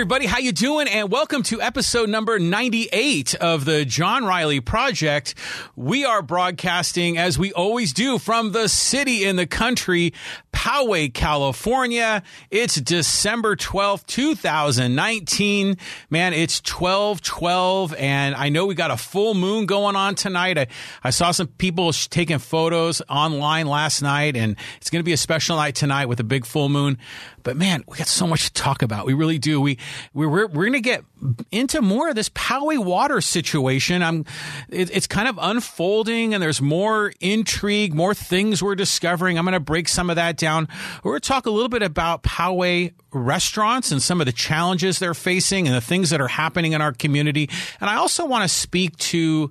everybody, how you doing? And welcome to episode number 98 of the John Riley Project. We are broadcasting as we always do from the city in the country, Poway, California. It's December 12th, 2019. Man, it's 1212 and I know we got a full moon going on tonight. I, I saw some people taking photos online last night and it's going to be a special night tonight with a big full moon. But man, we got so much to talk about. We really do. We we're we're, we're going to get into more of this Poway water situation. I'm it, it's kind of unfolding, and there's more intrigue, more things we're discovering. I'm going to break some of that down. We're going to talk a little bit about Poway restaurants and some of the challenges they're facing and the things that are happening in our community. And I also want to speak to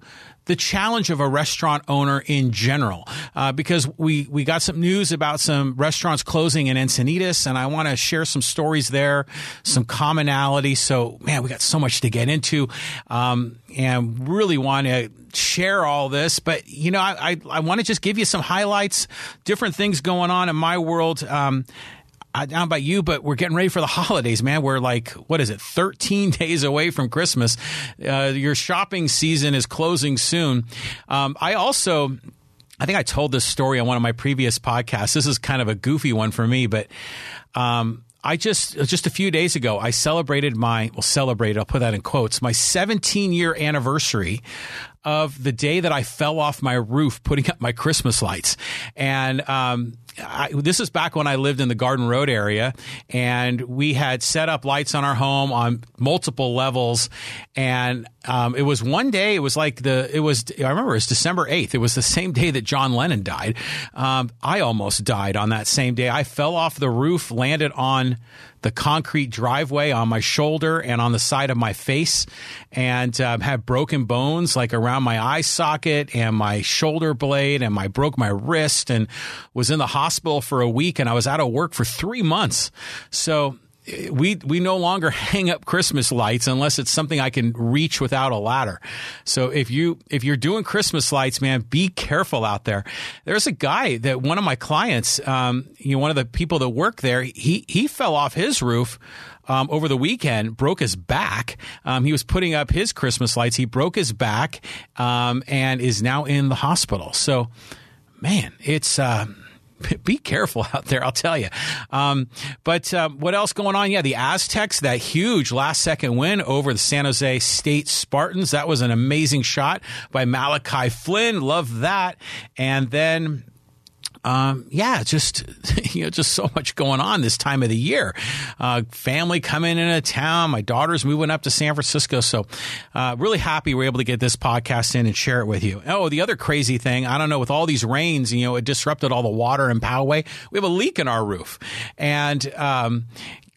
the challenge of a restaurant owner in general, uh, because we we got some news about some restaurants closing in Encinitas, and I want to share some stories there, some commonality. So, man, we got so much to get into, um, and really want to share all this. But you know, I I, I want to just give you some highlights, different things going on in my world. Um, I don't know about you, but we're getting ready for the holidays, man. We're like, what is it, 13 days away from Christmas. Uh, your shopping season is closing soon. Um, I also. I think I told this story on one of my previous podcasts. This is kind of a goofy one for me, but um, I just just a few days ago I celebrated my well celebrated I'll put that in quotes my 17 year anniversary of the day that I fell off my roof putting up my Christmas lights and um, I, this is back when I lived in the Garden Road area, and we had set up lights on our home on multiple levels. And um, it was one day. It was like the. It was. I remember it was December eighth. It was the same day that John Lennon died. Um, I almost died on that same day. I fell off the roof, landed on the concrete driveway on my shoulder and on the side of my face, and um, had broken bones like around my eye socket and my shoulder blade, and I broke my wrist and was in the hospital for a week, and I was out of work for three months. So we we no longer hang up Christmas lights unless it's something I can reach without a ladder. So if you if you're doing Christmas lights, man, be careful out there. There's a guy that one of my clients, um, you know, one of the people that work there, he he fell off his roof. Um, over the weekend, broke his back. Um, he was putting up his Christmas lights. He broke his back um, and is now in the hospital. So, man, it's uh, be careful out there, I'll tell you. Um, but uh, what else going on? Yeah, the Aztecs, that huge last second win over the San Jose State Spartans. That was an amazing shot by Malachi Flynn. Love that. And then um, yeah, just you know, just so much going on this time of the year. Uh, family coming into town. My daughter's moving up to San Francisco, so uh, really happy we're able to get this podcast in and share it with you. Oh, the other crazy thing, I don't know, with all these rains, you know, it disrupted all the water in Poway. We have a leak in our roof, and um,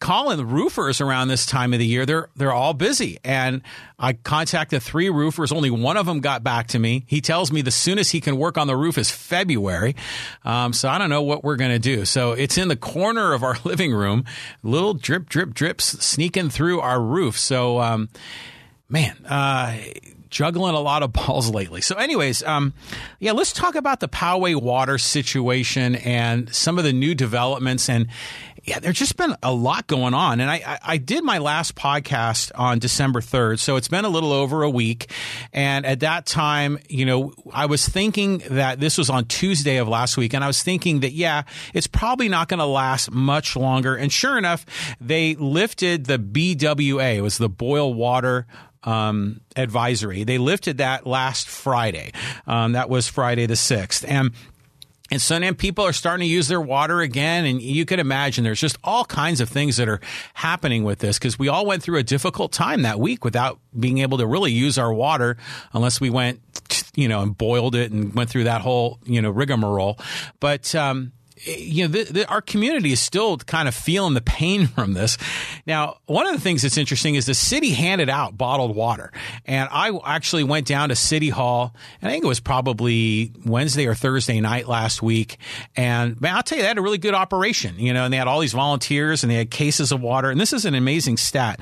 calling the roofers around this time of the year. They're they're all busy, and I contacted three roofers. Only one of them got back to me. He tells me the soonest he can work on the roof is February. Um, so I don't know what we're to do. So it's in the corner of our living room, little drip, drip, drips sneaking through our roof. So, um, man, uh, juggling a lot of balls lately. So, anyways, um, yeah, let's talk about the Poway water situation and some of the new developments and yeah, there's just been a lot going on. And I, I, I, did my last podcast on December 3rd. So it's been a little over a week. And at that time, you know, I was thinking that this was on Tuesday of last week. And I was thinking that, yeah, it's probably not going to last much longer. And sure enough, they lifted the BWA. It was the boil water um, advisory. They lifted that last Friday. Um, that was Friday the 6th. And and so then people are starting to use their water again. And you can imagine there's just all kinds of things that are happening with this because we all went through a difficult time that week without being able to really use our water unless we went, you know, and boiled it and went through that whole, you know, rigmarole. But, um, you know, the, the, our community is still kind of feeling the pain from this. Now, one of the things that's interesting is the city handed out bottled water, and I actually went down to City Hall, and I think it was probably Wednesday or Thursday night last week. And man, I'll tell you, they had a really good operation, you know, and they had all these volunteers and they had cases of water. And this is an amazing stat.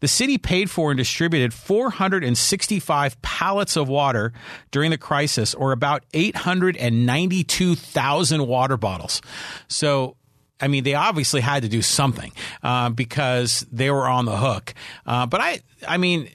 The city paid for and distributed 465 pallets of water during the crisis, or about 892,000 water bottles. So I mean, they obviously had to do something uh, because they were on the hook. Uh, but I, I mean,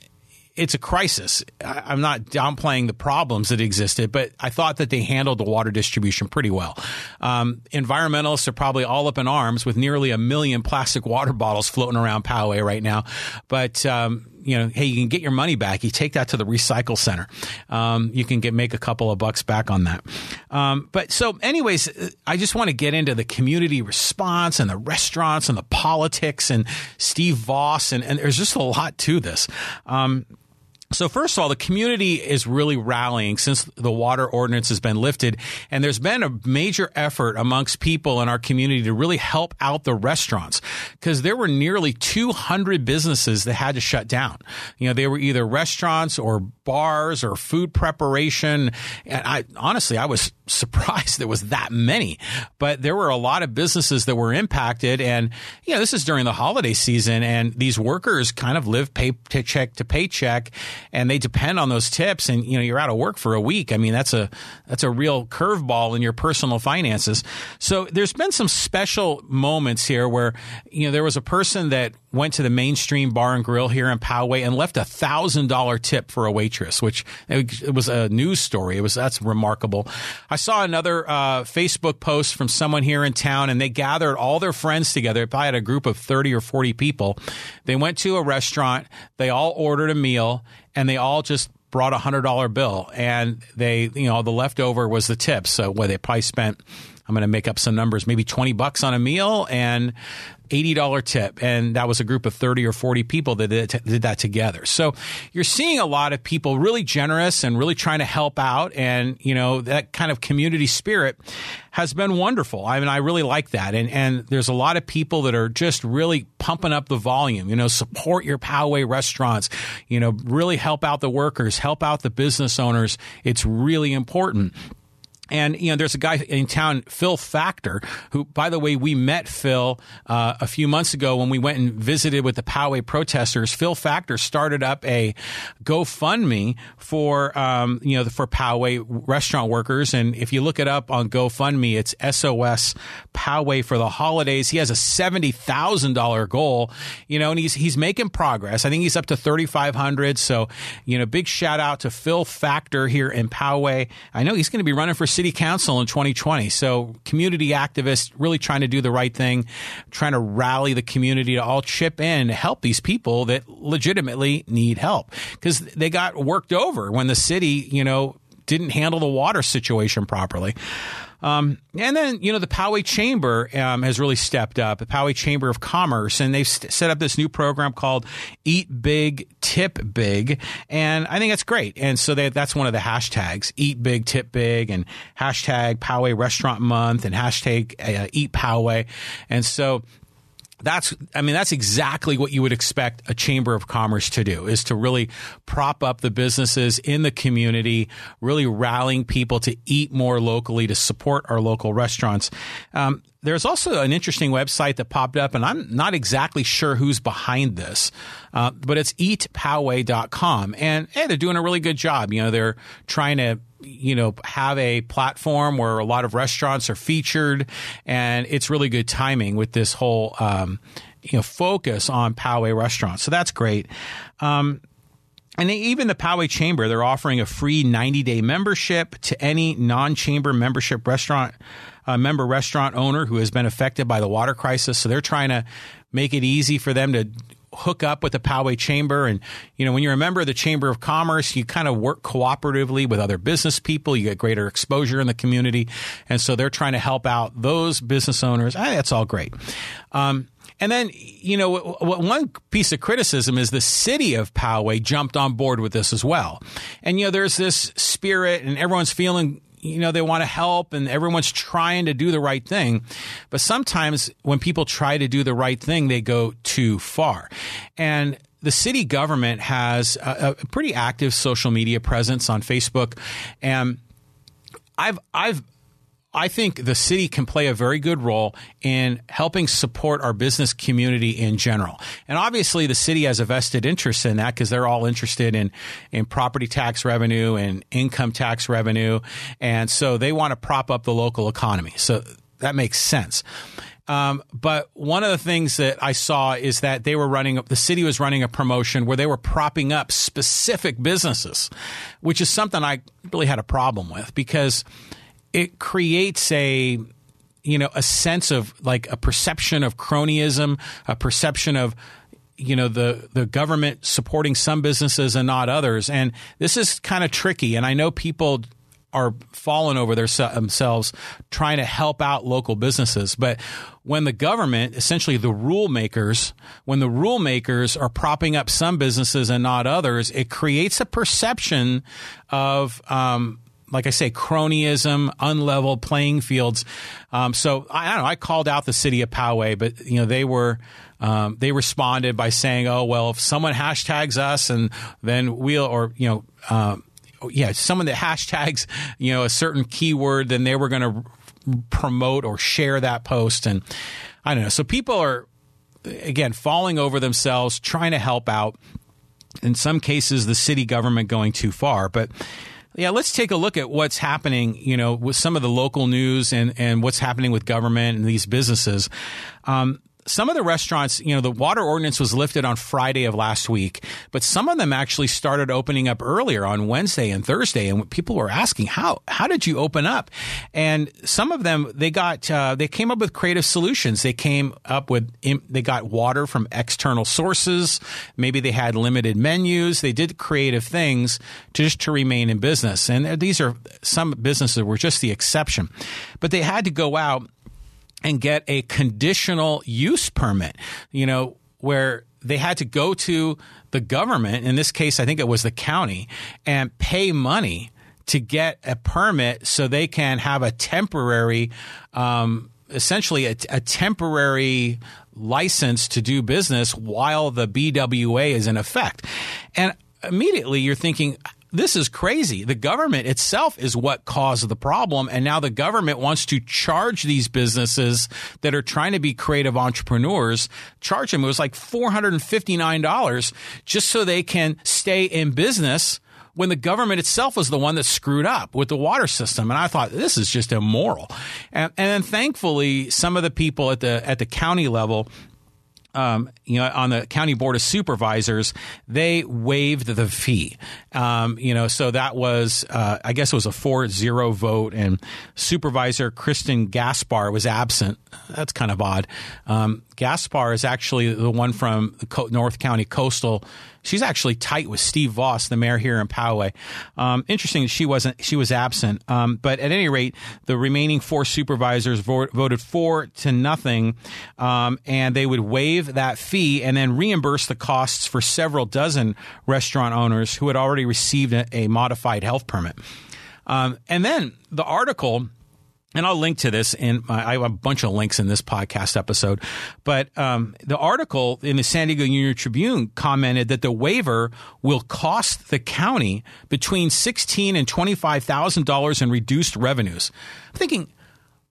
it's a crisis. I, am not downplaying the problems that existed, but I thought that they handled the water distribution pretty well. Um, environmentalists are probably all up in arms with nearly a million plastic water bottles floating around Poway right now. But um, you know, hey, you can get your money back. You take that to the recycle center. Um, you can get make a couple of bucks back on that. Um, but so, anyways, I just want to get into the community response and the restaurants and the politics and Steve Vaus and, and there's just a lot to this. Um, so first of all, the community is really rallying since the water ordinance has been lifted, and there's been a major effort amongst people in our community to really help out the restaurants because there were nearly 200 businesses that had to shut down. You know, they were either restaurants or bars or food preparation, and I honestly I was surprised there was that many, but there were a lot of businesses that were impacted, and you know, this is during the holiday season, and these workers kind of live paycheck to paycheck and they depend on those tips and you know you're out of work for a week. I mean that's a that's a real curveball in your personal finances. So there's been some special moments here where you know there was a person that went to the mainstream bar and grill here in Poway and left a thousand dollar tip for a waitress, which it was a news story. It was that's remarkable. I saw another uh, Facebook post from someone here in town, and they gathered all their friends together. If I had a group of thirty or forty people. They went to a restaurant. They all ordered a meal, and they all just brought a hundred dollar bill, and they you know the leftover was the tip. So what they probably spent. I'm going to make up some numbers, maybe 20 bucks on a meal and $80 tip. And that was a group of 30 or 40 people that did, that together. So you're seeing a lot of people really generous and really trying to help out. And, you know, that kind of community spirit has been wonderful. I mean, I really like that. And, and there's a lot of people that are just really pumping up the volume, you know, support your Poway restaurants, you know, really help out the workers, help out the business owners. It's really important. And you know, there's a guy in town, Phil Factor, who, by the way, we met Phil uh, a few months ago when we went and visited with the Poway protesters. Phil Factor started up a GoFundMe for um, you know for Poway restaurant workers, and if you look it up on GoFundMe, it's SOS Poway for the holidays. He has a seventy thousand dollar goal, you know, and he's he's making progress. I think he's up to thirty five hundred. So, you know, big shout out to Phil Factor here in Poway. I know he's going to be running for city council in 2020. So community activists really trying to do the right thing, trying to rally the community to all chip in to help these people that legitimately need help because they got worked over when the city, you know, didn't handle the water situation properly. Um, and then, you know, the Poway Chamber um, has really stepped up, the Poway Chamber of Commerce, and they've st- set up this new program called Eat Big, Tip Big. And I think that's great. And so they, that's one of the hashtags Eat Big, Tip Big, and hashtag Poway Restaurant Month, and hashtag uh, Eat Poway. And so that's i mean that's exactly what you would expect a chamber of commerce to do is to really prop up the businesses in the community really rallying people to eat more locally to support our local restaurants. Um, there's also an interesting website that popped up and i'm not exactly sure who's behind this uh, but it's eatpoway.com and hey they're doing a really good job you know they're trying to you know, have a platform where a lot of restaurants are featured, and it's really good timing with this whole, um, you know, focus on Poway restaurants. So that's great. Um, and even the Poway Chamber, they're offering a free 90 day membership to any non chamber membership restaurant, uh, member restaurant owner who has been affected by the water crisis. So they're trying to make it easy for them to hook up with the Poway Chamber. And, you know, when you're a member of the Chamber of Commerce, you kind of work cooperatively with other business people. You get greater exposure in the community. And so they're trying to help out those business owners. I, that's all great. Um, and then, you know, one piece of criticism is the city of Poway jumped on board with this as well. And, you know, there's this spirit and everyone's feeling you know, they want to help and everyone's trying to do the right thing. But sometimes when people try to do the right thing, they go too far. And the city government has a, a pretty active social media presence on Facebook. And I've, I've, I think the city can play a very good role in helping support our business community in general. And obviously, the city has a vested interest in that because they're all interested in, in property tax revenue and income tax revenue. And so they want to prop up the local economy. So that makes sense. Um, but one of the things that I saw is that they were running, the city was running a promotion where they were propping up specific businesses, which is something I really had a problem with because it creates a, you know, a sense of like a perception of cronyism, a perception of, you know the the government supporting some businesses and not others. And this is kind of tricky and i know people are falling over their, themselves trying to help out local businesses. But when the government essentially the rule makers when the rule makers are propping up some businesses and not others it creates a perception of um, like I say, cronyism, unlevel playing fields. Um, so I, I, don't know. I called out the city of Poway, but you know they were um, they responded by saying, "Oh well, if someone hashtags us, and then we'll, or you know." Um, yeah, someone that hashtags, you know, a certain keyword, then they were going to promote or share that post. And I don't know. So people are, again, falling over themselves, trying to help out. In some cases, the city government going too far. But yeah, let's take a look at what's happening, you know, with some of the local news and, and what's happening with government and these businesses. Um, some of the restaurants, you know, the water ordinance was lifted on Friday of last week, but some of them actually started opening up earlier on Wednesday and Thursday. And people were asking, how, how did you open up? And some of them, they got, uh, they came up with creative solutions. They came up with, they got water from external sources. Maybe they had limited menus. They did creative things just to remain in business. And these are some businesses were just the exception, but they had to go out and get a conditional use permit, you know, where they had to go to the government, in this case, I think it was the county, and pay money to get a permit so they can have a temporary, um, essentially a, a temporary license to do business while the BWA is in effect. And immediately you're thinking, this is crazy. The government itself is what caused the problem. And now the government wants to charge these businesses that are trying to be creative entrepreneurs, charge them. It was like $459 just so they can stay in business when the government itself was the one that screwed up with the water system. And I thought this is just immoral. And, and then thankfully, some of the people at the at the county level um, you know, on the county board of supervisors, they waived the fee. Um, you know, so that was, uh, I guess it was a 4-0 vote, and Supervisor Kristen Gaspar was absent. That's kind of odd. Um, Gaspar is actually the one from North County Coastal She's actually tight with Steve Vaus, the mayor here in Poway. Um, interesting she wasn't she was absent. Um, but at any rate, the remaining four supervisors vo- voted four to nothing, um, and they would waive that fee and then reimburse the costs for several dozen restaurant owners who had already received a, a modified health permit. Um, and then the article and I'll link to this in my, I have a bunch of links in this podcast episode. But um, the article in the San Diego Union Tribune commented that the waiver will cost the county between sixteen and twenty five thousand dollars in reduced revenues. I'm thinking,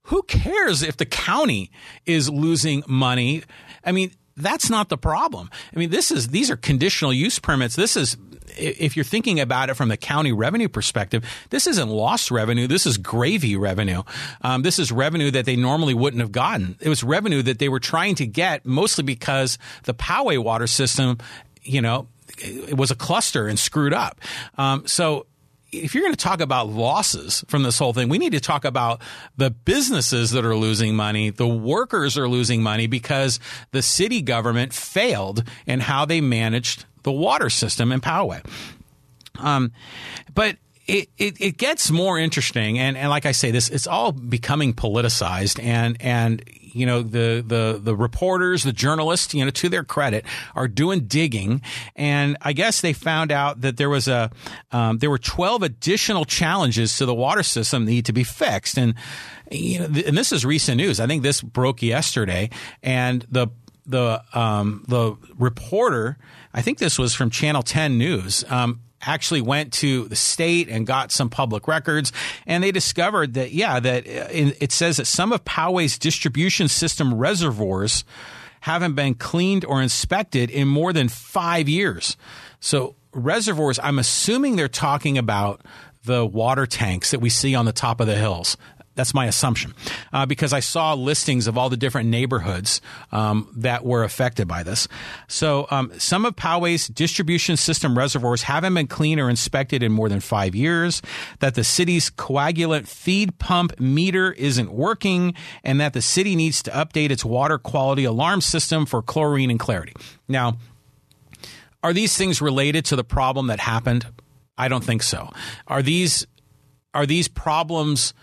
who cares if the county is losing money? I mean, that's not the problem. I mean, this is these are conditional use permits. This is if you're thinking about it from the county revenue perspective, this isn't lost revenue. This is gravy revenue. Um, this is revenue that they normally wouldn't have gotten. It was revenue that they were trying to get mostly because the Poway water system, you know, it was a cluster and screwed up. Um, so if you're going to talk about losses from this whole thing, we need to talk about the businesses that are losing money. The workers are losing money because the city government failed in how they managed the water system in Poway. Um, but it, it, it, gets more interesting, and, and like I say, this it's all becoming politicized, and and you know the the the reporters, the journalists, you know, to their credit, are doing digging, and I guess they found out that there was a um, there were twelve additional challenges to the water system that need to be fixed, and you know, th- and this is recent news. I think this broke yesterday, and the the um, the reporter, I think this was from Channel 10 News, um, actually went to the state and got some public records, and they discovered that yeah, that uh, it says that some of Poway's distribution system reservoirs haven't been cleaned or inspected in more than five years. So reservoirs, I'm assuming they're talking about the water tanks that we see on the top of the hills that's my assumption uh, because I saw listings of all the different neighborhoods um, that were affected by this. So um, some of Poway's distribution system reservoirs haven't been cleaned or inspected in more than five years. That the city's coagulant feed pump meter isn't working, and that the city needs to update its water quality alarm system for chlorine and clarity. Now, are these things related to the problem that happened? I don't think so. Are these are these problems?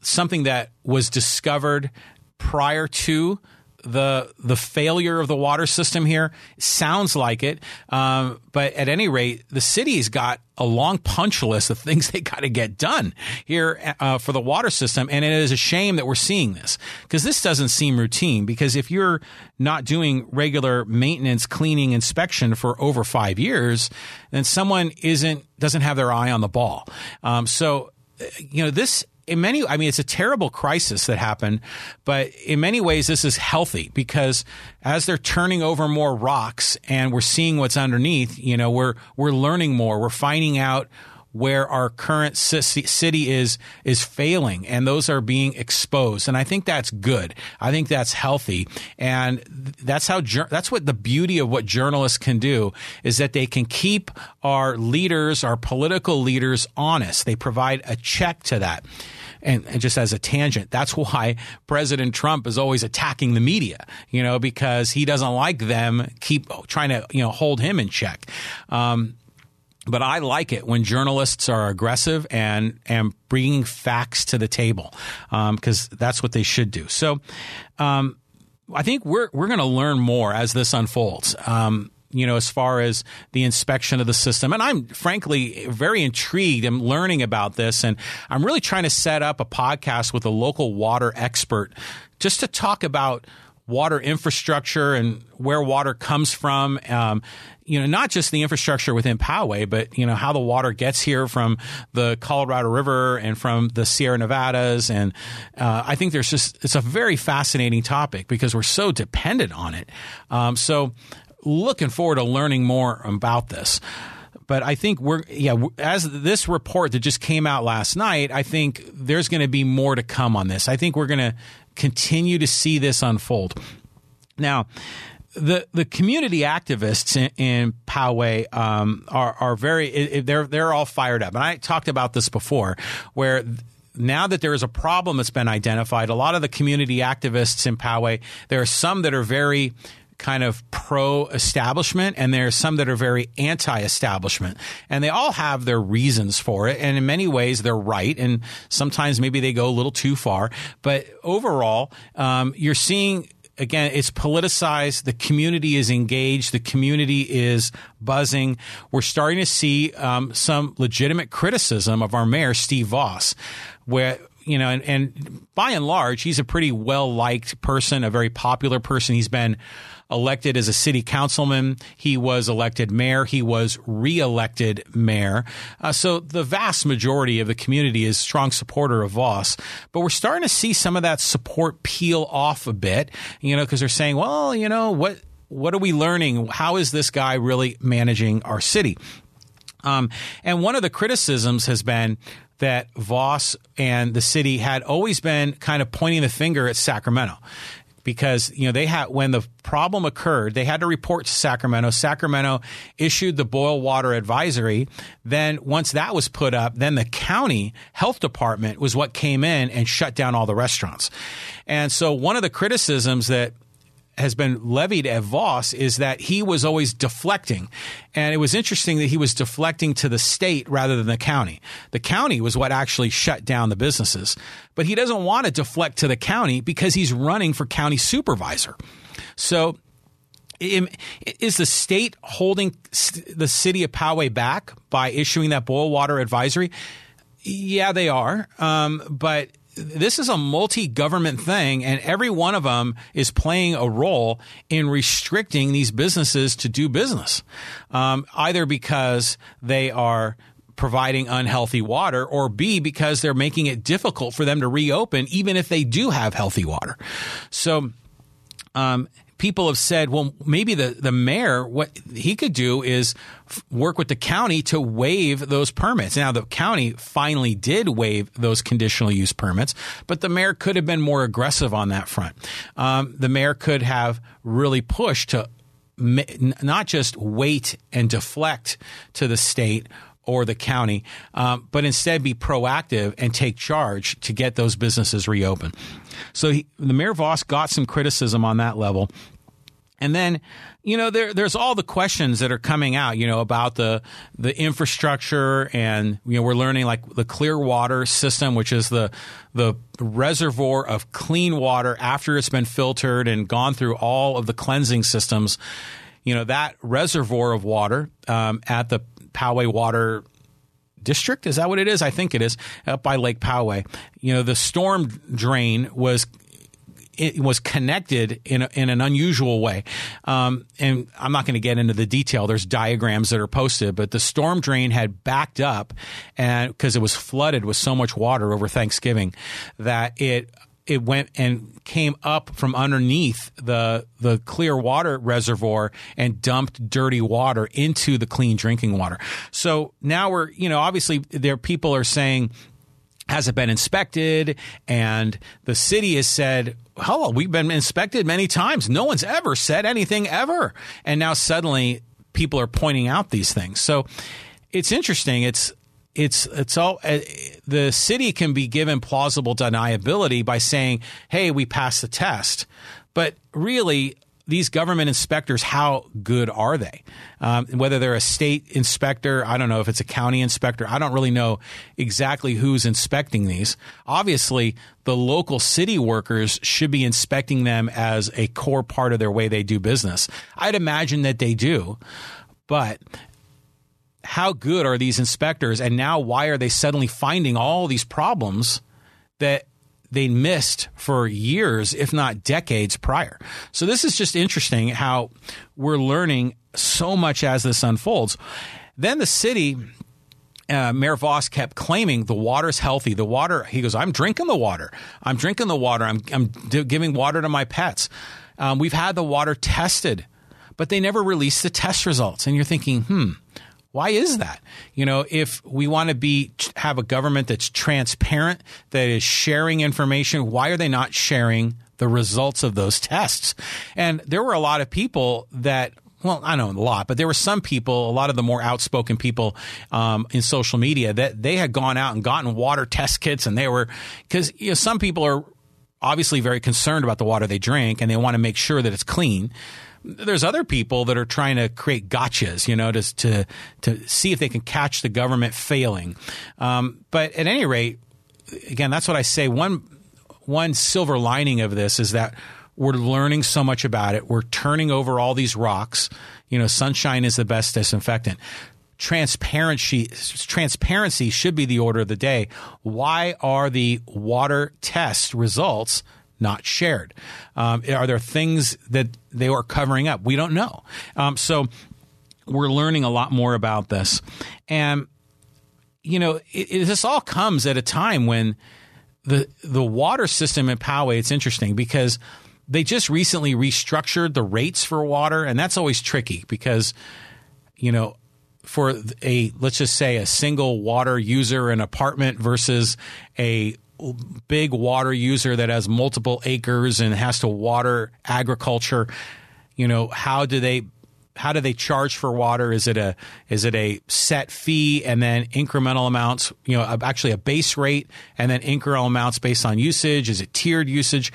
Something that was discovered prior to the the failure of the water system here. Sounds like it um, but at any rate the city's got a long punch list of things they got to get done here uh, for the water system and it is a shame that we're seeing this because this doesn't seem routine because if you're not doing regular maintenance cleaning inspection for over five years then someone isn't doesn't have their eye on the ball. Um, so you know this in many, I mean, it's a terrible crisis that happened, but in many ways, this is healthy because as they're turning over more rocks and we're seeing what's underneath, you know, we're, we're learning more. We're finding out where our current city is is failing and those are being exposed. And i think that's good. I think that's healthy. And that's how that's what the beauty of what journalists can do is that they can keep our leaders our political leaders honest. They provide a check to that. And, just as a tangent, that's why President Trump is always attacking the media, you know, because he doesn't like them keep trying to, you know, hold him in check. Um, but I like it when journalists are aggressive and and bringing facts to the table because um, that's what they should do. So, um, I think we're we're going to learn more as this unfolds. Um, you know, as far as the inspection of the system. And I'm frankly very intrigued. I'm learning about this and I'm really trying to set up a podcast with a local water expert just to talk about water infrastructure and where water comes from. Um, you know, not just the infrastructure within Poway, but you know how the water gets here from the Colorado River and from the Sierra Nevadas, and uh, I think there's just it's a very fascinating topic because we're so dependent on it. Um, so looking forward to learning more about this. But I think we're, yeah, as this report that just came out last night, I think there's going to be more to come on this. I think we're going to continue to see this unfold. Now, the the community activists in, in Poway um, are are very they're they're all fired up, and I talked about this before, where now that there is a problem that's been identified, a lot of the community activists in Poway, there are some that are very kind of pro establishment and there are some that are very anti establishment. And they all have their reasons for it. And in many ways, they're right. And sometimes maybe they go a little too far. But overall, um, you're seeing again, it's politicized. The community is engaged. The community is buzzing. We're starting to see um, some legitimate criticism of our mayor, Steve Vaus, where you know, and, and by and large, he's a pretty well liked person, a very popular person. He's been elected as a city councilman. He was elected mayor. He was reelected mayor. Uh, so the vast majority of the community is strong supporter of Vaus. But we're starting to see some of that support peel off a bit, you know, because they're saying, well, you know, what what are we learning? How is this guy really managing our city? Um, and one of the criticisms has been that Vaus and the city had always been kind of pointing the finger at Sacramento because you know they had when the problem occurred, they had to report to Sacramento. Sacramento issued the boil water advisory. Then once that was put up, then the county health department was what came in and shut down all the restaurants. And so one of the criticisms that has been levied at Vaus is that he was always deflecting. And it was interesting that he was deflecting to the state rather than the county. The county was what actually shut down the businesses. But he doesn't want to deflect to the county because he's running for county supervisor. So is the state holding the city of Poway back by issuing that boil water advisory? Yeah, they are. Um, but this is a multi-government thing and every one of them is playing a role in restricting these businesses to do business um, either because they are providing unhealthy water or b because they're making it difficult for them to reopen even if they do have healthy water. So um, people have said, well, maybe the, the mayor, what he could do is f- work with the county to waive those permits. Now, the county finally did waive those conditional use permits, but the mayor could have been more aggressive on that front. Um, the mayor could have really pushed to not just wait and deflect to the state or the county, um, but instead be proactive and take charge to get those businesses reopened. So he, the mayor Vaus got some criticism on that level. And then, you know, there, there's all the questions that are coming out, you know, about the the infrastructure, and you know, we're learning like the clear water system, which is the the reservoir of clean water after it's been filtered and gone through all of the cleansing systems. You know, that reservoir of water um, at the Poway Water District. Is that what it is? I think it is up by Lake Poway. You know, the storm drain was it was connected in a, in an unusual way. Um, and I'm not going to get into the detail. There's diagrams that are posted, but the storm drain had backed up and because it was flooded with so much water over Thanksgiving that it it went and came up from underneath the the clear water reservoir and dumped dirty water into the clean drinking water. So now we're, you know, obviously there people are saying has it been inspected? And the city has said, "Oh, we've been inspected many times. No one's ever said anything ever." And now suddenly people are pointing out these things. So it's interesting. It's it's it's all uh, the city can be given plausible deniability by saying, "Hey, we passed the test," but really. These government inspectors, how good are they? Um, whether they're a state inspector, I don't know if it's a county inspector. I don't really know exactly who's inspecting these. Obviously, the local city workers should be inspecting them as a core part of their way they do business. I'd imagine that they do, but how good are these inspectors and now why are they suddenly finding all these problems that they missed for years if not decades prior so this is just interesting how we're learning so much as this unfolds then the city uh, Mayor Vaus kept claiming the water's healthy. The water, he goes, I'm drinking the water. I'm drinking the water. I'm, I'm d- giving water to my pets. Um, we've had the water tested, but they never released the test results. And you're thinking, hmm, why is that? You know, if we want to be have a government that's transparent, that is sharing information, why are they not sharing the results of those tests? And there were a lot of people that well, I know a lot, but there were some people, a lot of the more outspoken people um, in social media, that they had gone out and gotten water test kits, and they were because you know some people are obviously very concerned about the water they drink, and they want to make sure that it's clean. There's other people that are trying to create gotchas, you know, to to to see if they can catch the government failing. Um, but at any rate, again, that's what I say. One one silver lining of this is that we're learning so much about it. We're turning over all these rocks. You know, sunshine is the best disinfectant. Transparency, transparency should be the order of the day. Why are the water test results not shared? Um, are there things that they are covering up? We don't know. Um, so we're learning a lot more about this. And, you know, it, it, this all comes at a time when the, the water system in Poway, it's interesting because they just recently restructured the rates for water, and that's always tricky because, you know, for a let's just say a single water user an apartment versus a big water user that has multiple acres and has to water agriculture, you know, how do they how do they charge for water? Is it a is it a set fee and then incremental amounts? You know, actually a base rate and then incremental amounts based on usage. Is it tiered usage?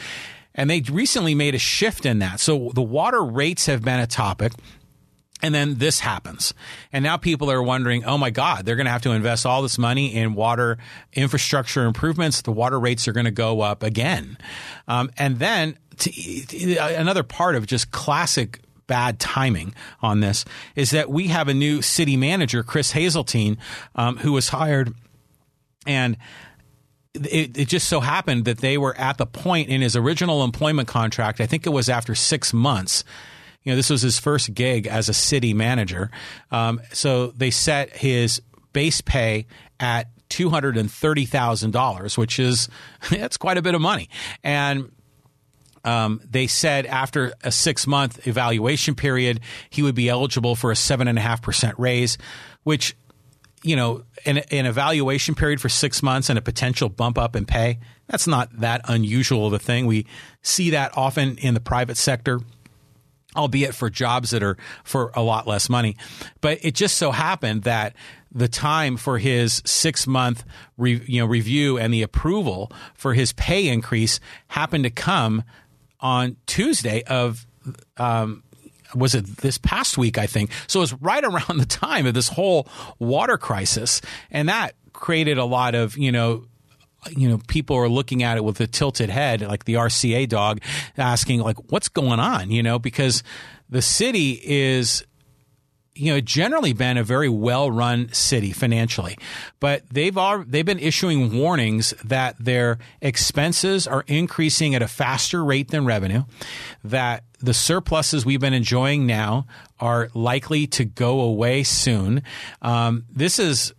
And they recently made a shift in that. So the water rates have been a topic. And then this happens. And now people are wondering, oh my God, they're going to have to invest all this money in water infrastructure improvements. The water rates are going to go up again. Um, and then to, to, another part of just classic bad timing on this is that we have a new city manager, Chris Hazeltine, um, who was hired. And it, it, just so happened that they were at the point in his original employment contract. I think it was after six months. You know, this was his first gig as a city manager. Um, so they set his base pay at two hundred and thirty thousand dollars, which is that's quite a bit of money. And um, they said after a six month evaluation period, he would be eligible for a seven and a half percent raise, which, you know, an, an evaluation period for six months and a potential bump up in pay, that's not that unusual of a thing. We see that often in the private sector albeit for jobs that are for a lot less money. But it just so happened that the time for his six month re, you know review and the approval for his pay increase happened to come on Tuesday of um, was it this past week I think so it was right around the time of this whole water crisis and that created a lot of you know you know people are looking at it with a tilted head like the RCA dog asking like what's going on you know because the city is you know generally been a very well run city financially, but they've all, they've been issuing warnings that their expenses are increasing at a faster rate than revenue, that the surpluses we've been enjoying now are likely to go away soon. Um, this is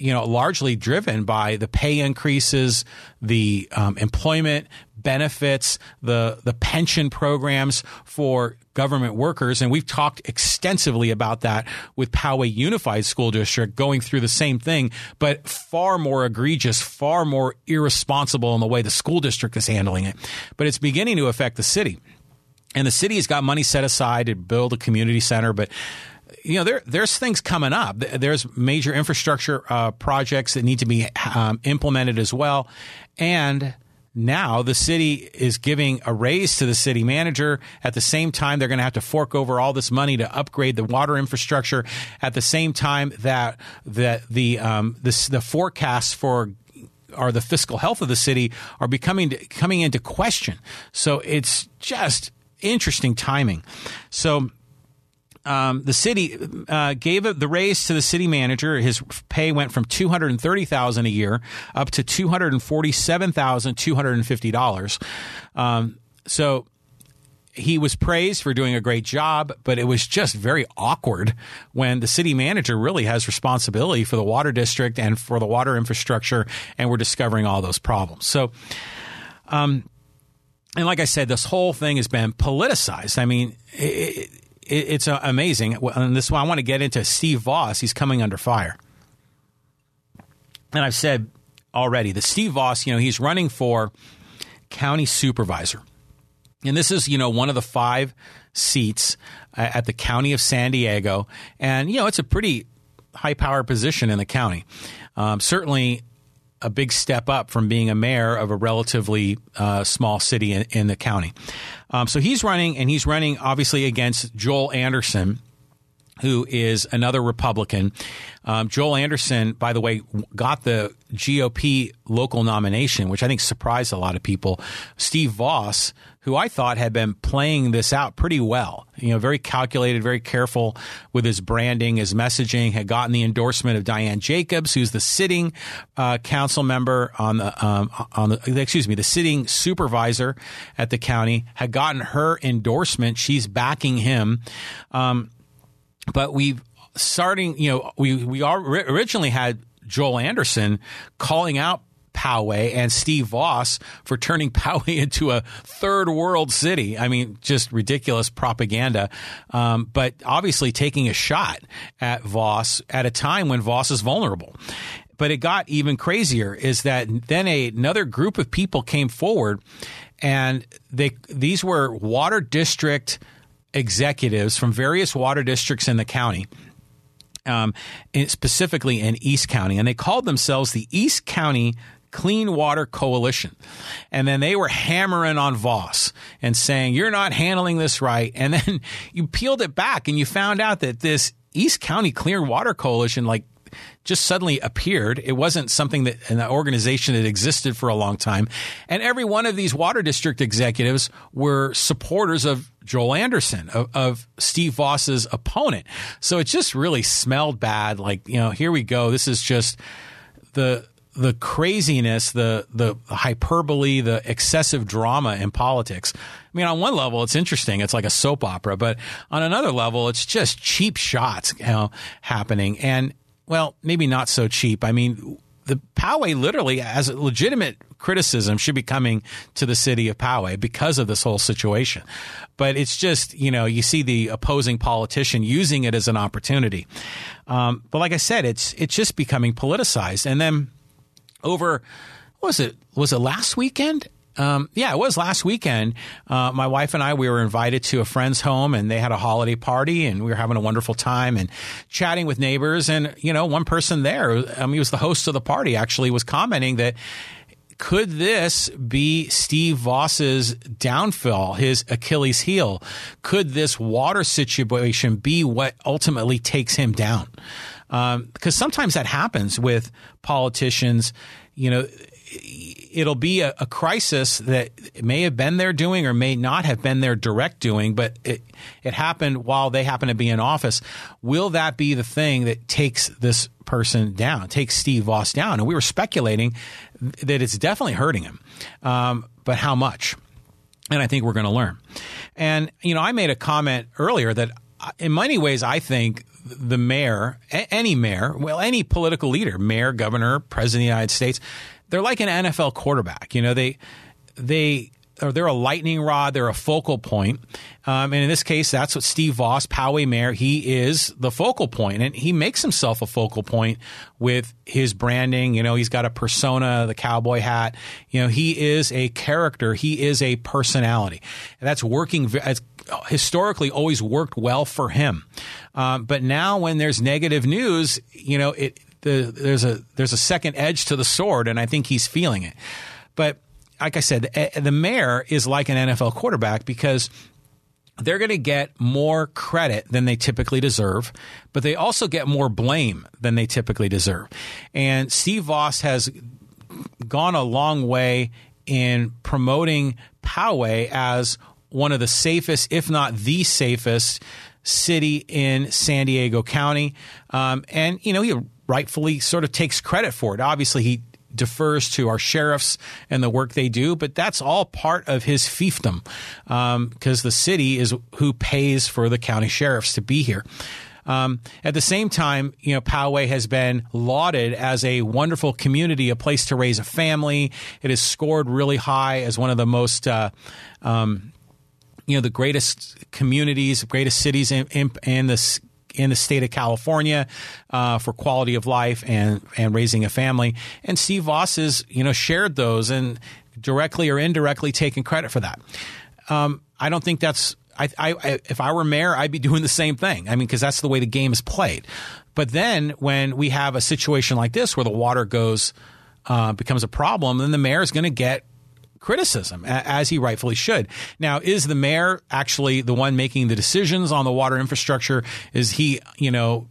you know, largely driven by the pay increases, the um, employment benefits, the the pension programs for government workers, and we've talked extensively about that with Poway Unified School District, going through the same thing, but far more egregious, far more irresponsible in the way the school district is handling it. But it's beginning to affect the city. And the city has got money set aside to build a community center, but you know, there there's things coming up. There's major infrastructure uh, projects that need to be um, implemented as well, and now the city is giving a raise to the city manager. At the same time, they're going to have to fork over all this money to upgrade the water infrastructure. At the same time that that the um, the, the forecasts for or the fiscal health of the city are becoming coming into question. So it's just interesting timing. So um, the city uh, gave the raise to the city manager. His pay went from two hundred and thirty thousand a year up to two hundred and forty-seven thousand two hundred and fifty dollars. Um, so he was praised for doing a great job, but it was just very awkward when the city manager really has responsibility for the water district and for the water infrastructure, and we're discovering all those problems. So. Um, and like I said, this whole thing has been politicized. I mean, it, it's uh, amazing. And this one, I want to get into Steve Vaus. He's coming under fire. And I've said already that Steve Vaus, you know, he's running for county supervisor. And this is, you know, one of the five seats uh, at the county of San Diego. And, you know, it's a pretty high power position in the county. Um, certainly a big step up from being a mayor of a relatively uh, small city in, in the county. Um, so he's running, and he's running obviously against Joel Anderson, who is another Republican. Um, Joel Anderson, by the way, got the GOP local nomination, which I think surprised a lot of people. Steve Vaus, who I thought had been playing this out pretty well, you know, very calculated, very careful with his branding, his messaging, had gotten the endorsement of Dianne Jacobs, who's the sitting uh, council member on the um, on the excuse me, the sitting supervisor at the county, had gotten her endorsement. She's backing him. Um, but we've starting, you know, we we originally had Joel Anderson calling out Poway and Steve Vaus for turning Poway into a third world city. I mean, just ridiculous propaganda. Um, but obviously taking a shot at Vaus at a time when Vaus is vulnerable. But it got even crazier is that then a, another group of people came forward and they these were water district executives from various water districts in the county. Um, specifically in East County, and they called themselves the East County Clean Water Coalition. And then they were hammering on Vaus and saying, You're not handling this right. And then you peeled it back and you found out that this East County Clean Water Coalition, like, just suddenly appeared. It wasn't something that an organization that existed for a long time. And every one of these water district executives were supporters of Joel Anderson, of, of Steve Vaus's opponent. So it just really smelled bad. Like, you know, here we go. This is just the the craziness, the the hyperbole, the excessive drama in politics. I mean, on one level, it's interesting; it's like a soap opera, but on another level, it's just cheap shots you know, happening. And well, maybe not so cheap. I mean, the Poway literally as a legitimate criticism should be coming to the city of Poway because of this whole situation. But it's just, you know, you see the opposing politician using it as an opportunity. Um, but like I said, it's it's just becoming politicized. And then over was it was it last weekend? Um, yeah, it was last weekend. Uh, my wife and I, we were invited to a friend's home and they had a holiday party and we were having a wonderful time and chatting with neighbors. And, you know, one person there, um, he was the host of the party, actually was commenting that could this be Steve Vaus's downfall, his Achilles heel? Could this water situation be what ultimately takes him down? Um, because sometimes that happens with politicians. You know, it'll be a, a, crisis that may have been their doing or may not have been their direct doing, but it, it happened while they happen to be in office. Will that be the thing that takes this person down, takes Steve Vaus down? And we were speculating that it's definitely hurting him, um, but how much? And I think we're going to learn. And, you know, I made a comment earlier that in many ways, I think the mayor, any mayor, well, any political leader, mayor, governor, president of the United States, they're like an NFL quarterback. You know, they they or they're a lightning rod, they're a focal point. Um, and in this case, that's what Steve Vaus, Poway Mayor, he is the focal point, and he makes himself a focal point with his branding. You know, he's got a persona, the cowboy hat. You know, he is a character, he is a personality. And that's working. That's historically always worked well for him. Um, but now, when there's negative news, you know, it the, there's a there's a second edge to the sword, and I think he's feeling it. But like I said, the, the mayor is like an NFL quarterback because they're going to get more credit than they typically deserve, but they also get more blame than they typically deserve. And Steve Vaus has gone a long way in promoting Poway as one of the safest, if not the safest, city in San Diego County. Um, and, you know, he rightfully sort of takes credit for it. Obviously, he defers to our sheriffs and the work they do, but that's all part of his fiefdom because um, the city is who pays for the county sheriffs to be here. Um, at the same time, you know, Poway has been lauded as a wonderful community, a place to raise a family. It has scored really high as one of the most, uh, um, you know, the greatest communities, greatest cities in, in, in the in the state of California uh, for quality of life and and raising a family. And Steve Vaus has you know shared those and directly or indirectly taken credit for that. Um, I don't think that's. I, I, if I were mayor, I'd be doing the same thing. I mean, because that's the way the game is played. But then when we have a situation like this where the water goes uh, becomes a problem, then the mayor is going to get criticism, as he rightfully should. Now, is the mayor actually the one making the decisions on the water infrastructure? Is he, you know,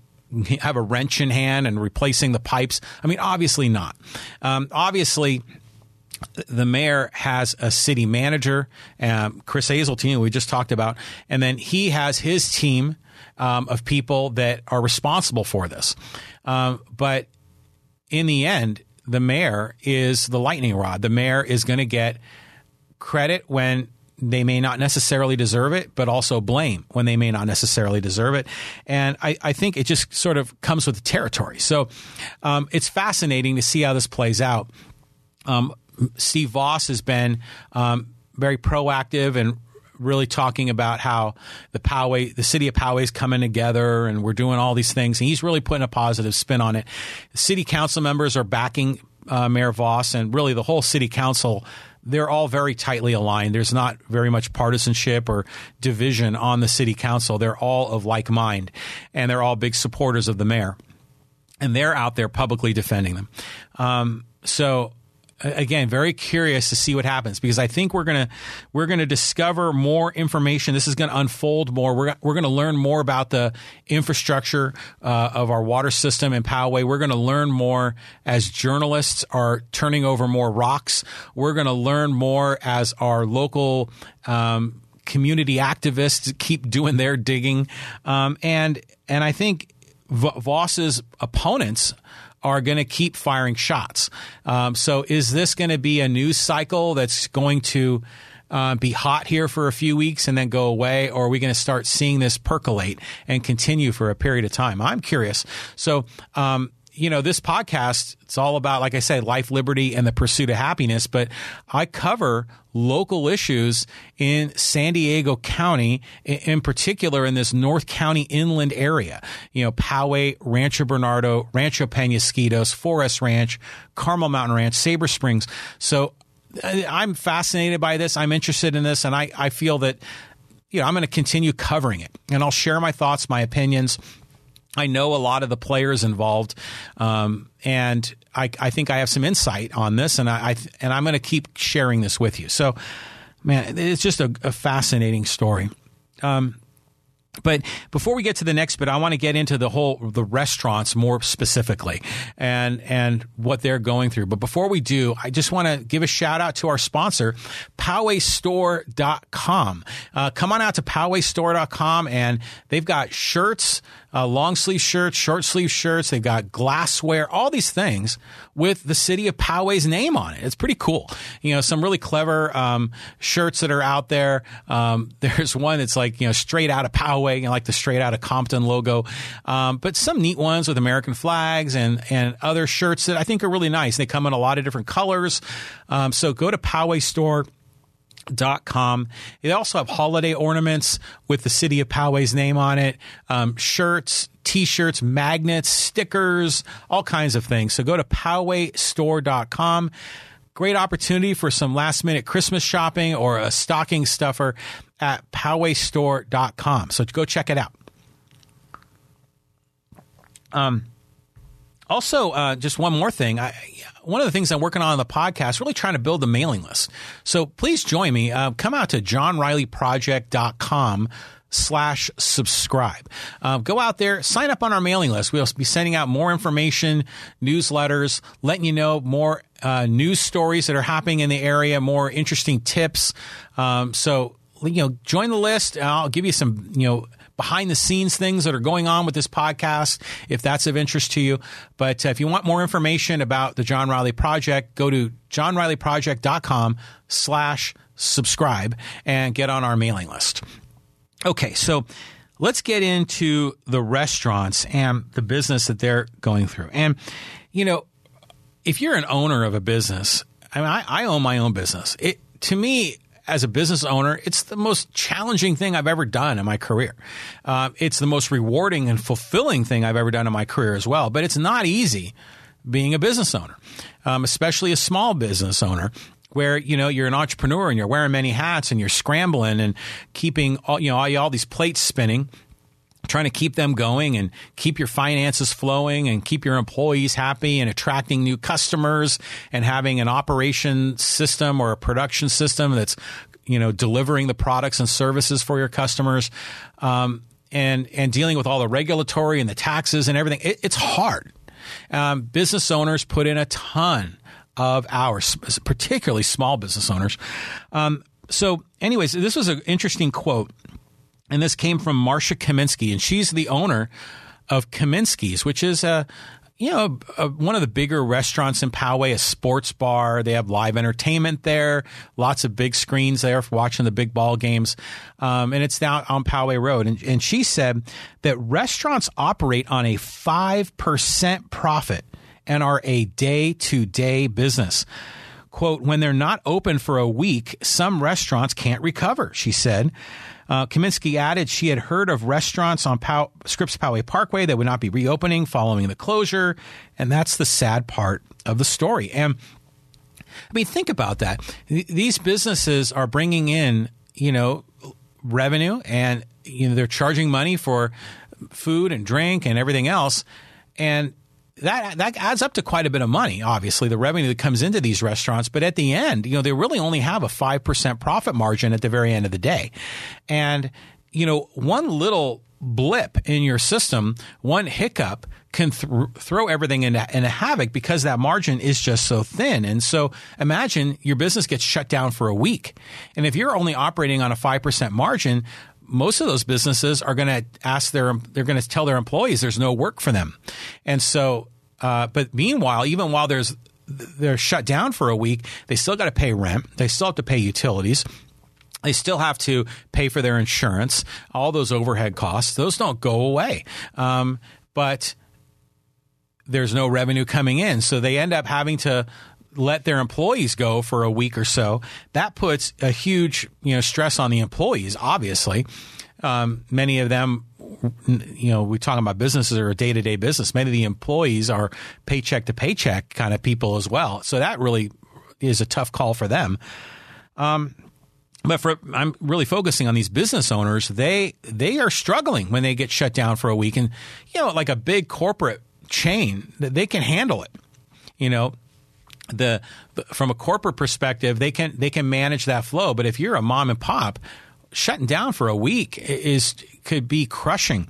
have a wrench in hand and replacing the pipes? I mean, obviously not. Um, obviously, the mayor has a city manager, um, Chris Hazeltine, we just talked about, and then he has his team um, of people that are responsible for this. Um, but in the end, the mayor is the lightning rod. The mayor is going to get credit when they may not necessarily deserve it, but also blame when they may not necessarily deserve it. And I, I think it just sort of comes with the territory. So um, it's fascinating to see how this plays out. Um, Steve Vaus has been um, very proactive and really talking about how the Poway, the city of Poway is coming together and we're doing all these things. And he's really putting a positive spin on it. city council members are backing uh, Mayor Vaus and really the whole city council. They're all very tightly aligned. There's not very much partisanship or division on the city council. They're all of like mind and they're all big supporters of the mayor. And they're out there publicly defending them. Um, so again very curious to see what happens because I think we're gonna we're gonna discover more information. This is to unfold more. We're we're to learn more about the infrastructure uh, of our water system in Poway. We're to learn more as journalists are turning over more rocks. We're to learn more as our local. Um, community activists keep doing their digging, um, and and I think Vaus's opponents are going to keep firing shots. Um, so is this going to be a news cycle that's going to uh, be hot here for a few weeks and then go away, or are we going to start seeing this percolate and continue for a period of time? I'm curious. So, um, you know, this podcast, it's all about, like I said, life, liberty, and the pursuit of happiness. But I cover local issues in San Diego County, in particular in this North County inland area. You know, Poway, Rancho Bernardo, Rancho Penasquitos, 4S Ranch, Carmel Mountain Ranch, Sabre Springs. So I'm fascinated by this. I'm interested in this, and I, I feel that you know I'm going to continue covering it, and I'll share my thoughts, my opinions. I know a lot of the players involved, um, and I, I, think I have some insight on this, and I, I and I'm going to keep sharing this with you. So, man, it's just a, a fascinating story. Um, but before we get to the next bit, I want to get into the whole the restaurants more specifically and and what they're going through. But before we do, I just want to give a shout out to our sponsor, PowayStore.com. Uh, come on out to PowayStore.com and they've got shirts uh, long sleeve shirts, short sleeve shirts. They've got glassware, all these things with the city of Poway's name on it. It's pretty cool. You know, some really clever um, shirts that are out there. Um, there's one that's like, you know, straight out of Poway, you know, like the straight out of Compton logo. Um, but some neat ones with American flags and, and other shirts that I think are really nice. They come in a lot of different colors. Um, so go to Poway Store dot com. They also have holiday ornaments with the city of Poway's name on it, um, shirts, t-shirts, magnets, stickers, all kinds of things. So go to PowayStore.com. Great opportunity for some last minute Christmas shopping or a stocking stuffer at PowayStore.com. So go check it out. Um, also, uh, just one more thing. I, one of the things I'm working on on the podcast, really trying to build the mailing list. So please join me. Uh, come out to johnrileyproject.com slash subscribe. Uh, go out there, sign up on our mailing list. We'll be sending out more information, newsletters, letting you know more uh, news stories that are happening in the area, more interesting tips. Um, so, you know, join the list. I'll give you some, you know, behind the scenes things that are going on with this podcast, if that's of interest to you. But uh, if you want more information about the John Riley Project, go to johnrileyproject.com slash subscribe and get on our mailing list. Okay, so let's get into the restaurants and the business that they're going through. And, you know, if you're an owner of a business, I mean, I, I own my own business. It, to me, as a business owner, it's the most challenging thing I've ever done in my career. Uh, it's the most rewarding and fulfilling thing I've ever done in my career as well. But it's not easy being a business owner, um, especially a small business owner where you know you're an entrepreneur and you're wearing many hats and you're scrambling and keeping all you know all, all these plates spinning trying to keep them going and keep your finances flowing and keep your employees happy and attracting new customers and having an operation system or a production system that's you know delivering the products and services for your customers um, and and dealing with all the regulatory and the taxes and everything. It, it's hard. Um, business owners put in a ton of hours particularly small business owners. Um, so anyways this was an interesting quote and this came from Marsha Kaminsky, and she's the owner of Kaminsky's, which is a you know, a, one of the bigger restaurants in Poway, a sports bar. They have live entertainment there, lots of big screens there for watching the big ball games. Um, and it's down on Poway Road. And, and she said that restaurants operate on a 5% profit and are a day to day business. Quote, when they're not open for a week, some restaurants can't recover, she said. Uh, Kaminsky added she had heard of restaurants on Pow- Scripps Poway Parkway that would not be reopening following the closure, and that's the sad part of the story. And I mean, think about that. These businesses are bringing in, you know, revenue, and you know they're charging money for food and drink and everything else, and that that adds up to quite a bit of money. Obviously, the revenue that comes into these restaurants, but at the end, you know, they really only have a five percent profit margin at the very end of the day, and you know, one little blip in your system, one hiccup can th- throw everything into, into havoc because that margin is just so thin. And so imagine your business gets shut down for a week. And if you're only operating on a 5% margin, most of those businesses are going to ask their they're going to tell their employees there's no work for them, and so. Uh, but meanwhile, even while there's they're shut down for a week, they still got to pay rent. They still have to pay utilities. They still have to pay for their insurance. All those overhead costs, those don't go away. Um, but there's no revenue coming in. So they end up having to let their employees go for a week or so. That puts a huge, you know, stress on the employees, obviously. Um, many of them, you know, we're talking about businesses or a day to day business. Many of the employees are paycheck to paycheck kind of people as well. So that really is a tough call for them. Um, but for I'm really focusing on these business owners. They they are struggling when they get shut down for a week, and you know, like a big corporate chain, they can handle it. You know, the, from a corporate perspective, they can they can manage that flow. But if you're a mom and pop, shutting down for a week is could be crushing.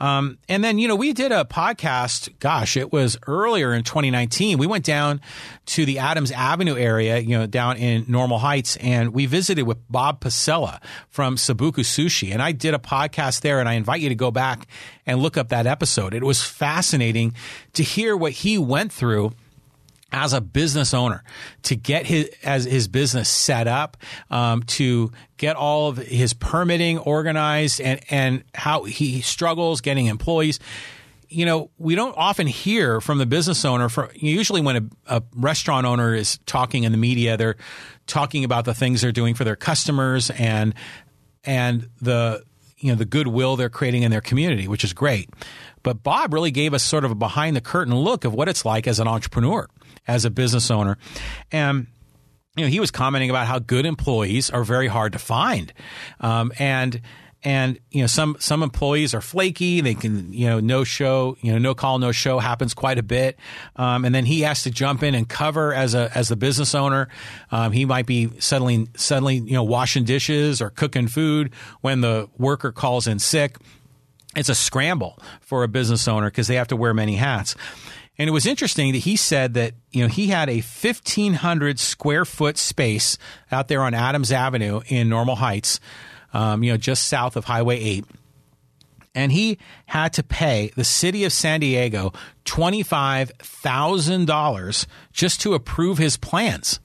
Um, and then, you know, we did a podcast, gosh, it was earlier in 2019. We went down to the Adams Avenue area, you know, down in Normal Heights, and we visited with Bob Pasella from Sabuku Sushi. And I did a podcast there, and I invite you to go back and look up that episode. It was fascinating to hear what he went through as a business owner to get his as his business set up um, to get all of his permitting organized and and how he struggles getting employees. You know we don't often hear from the business owner for usually when a, a restaurant owner is talking in the media they're talking about the things they're doing for their customers and and the you know the goodwill they're creating in their community which is great but bob really gave us sort of a behind the curtain look of what it's like as an entrepreneur as a business owner. And you know, he was commenting about how good employees are very hard to find, um, and and you know some some employees are flaky. They can you know no show you know no call no show happens quite a bit, um, and then he has to jump in and cover as a as the business owner. Um, he might be suddenly suddenly you know washing dishes or cooking food when the worker calls in sick. It's a scramble for a business owner because they have to wear many hats. And it was interesting that he said that, you know, he had a 1,500 square foot space out there on Adams Avenue in Normal Heights, um, you know, just south of Highway 8. And he had to pay the city of San Diego $25,000 just to approve his plans.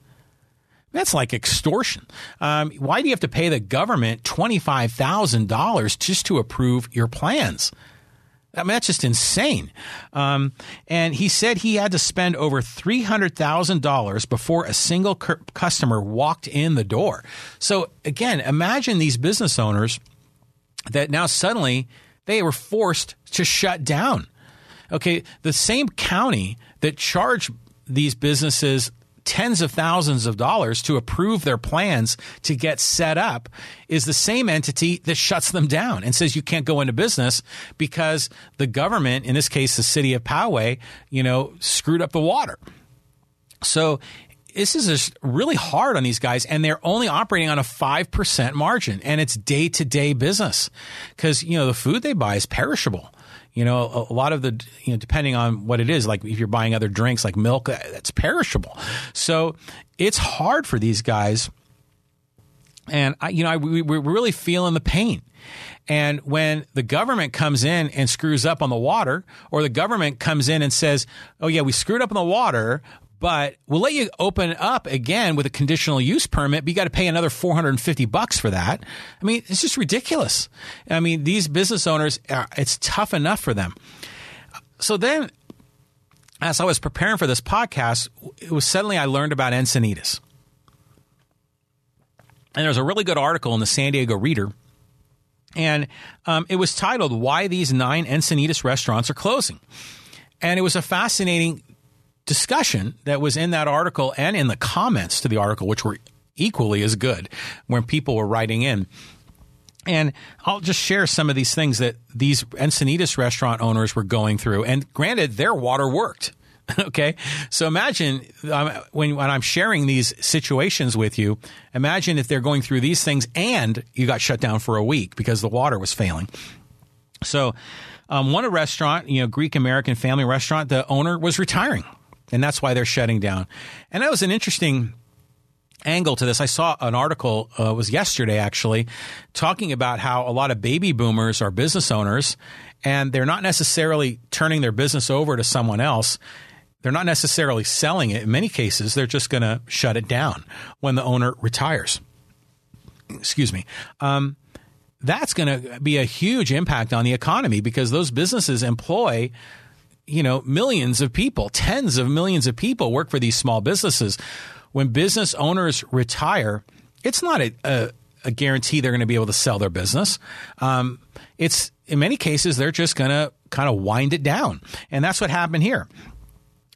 That's like extortion. Um, why do you have to pay the government $25,000 just to approve your plans? I mean, that's just insane. Um, and he said he had to spend over $300,000 before a single cu- customer walked in the door. So, again, imagine these business owners that now suddenly they were forced to shut down. Okay, the same county that charged these businesses tens of thousands of dollars to approve their plans to get set up is the same entity that shuts them down and says you can't go into business because the government, in this case, the city of Poway, you know, screwed up the water. So this is just really hard on these guys, and they're only operating on a 5% margin, and it's day to day business because, you know, the food they buy is perishable. You know, a, lot of the, you know, depending on what it is, like if you're buying other drinks like milk, uh, that's perishable. So it's hard for these guys. And, I, you know, I, we, we're really feeling the pain. And when the government comes in and screws up on the water, or the government comes in and says, oh, yeah, we screwed up on the water, but we'll let you open up again with a conditional use permit, but you got to pay another 450 bucks for that. I mean, it's just ridiculous. I mean, these business owners, uh, it's tough enough for them. So then, as I was preparing for this podcast, it was suddenly I learned about Encinitas. And there's a really good article in the San Diego Reader. And um, it was titled, Why These Nine Encinitas Restaurants Are Closing. And it was a fascinating discussion that was in that article and in the comments to the article, which were equally as good when people were writing in. And I'll just share some of these things that these Encinitas restaurant owners were going through. And granted, their water worked. okay. So imagine um, when, when I'm sharing these situations with you, imagine if they're going through these things and you got shut down for a week because the water was failing. So, um, one restaurant, you know, Greek American family restaurant, the owner was retiring and that's why they're shutting down. And that was an interesting angle to this. I saw an article, uh, was yesterday actually, talking about how a lot of baby boomers are business owners and they're not necessarily turning their business over to someone else. They're not necessarily selling it. In many cases, they're just going to shut it down when the owner retires. Excuse me. Um, that's going to be a huge impact on the economy because those businesses employ you know, millions of people, tens of millions of people work for these small businesses. When business owners retire, it's not a, a, a guarantee they're going to be able to sell their business. Um, it's in many cases they're just going to kind of wind it down, and that's what happened here.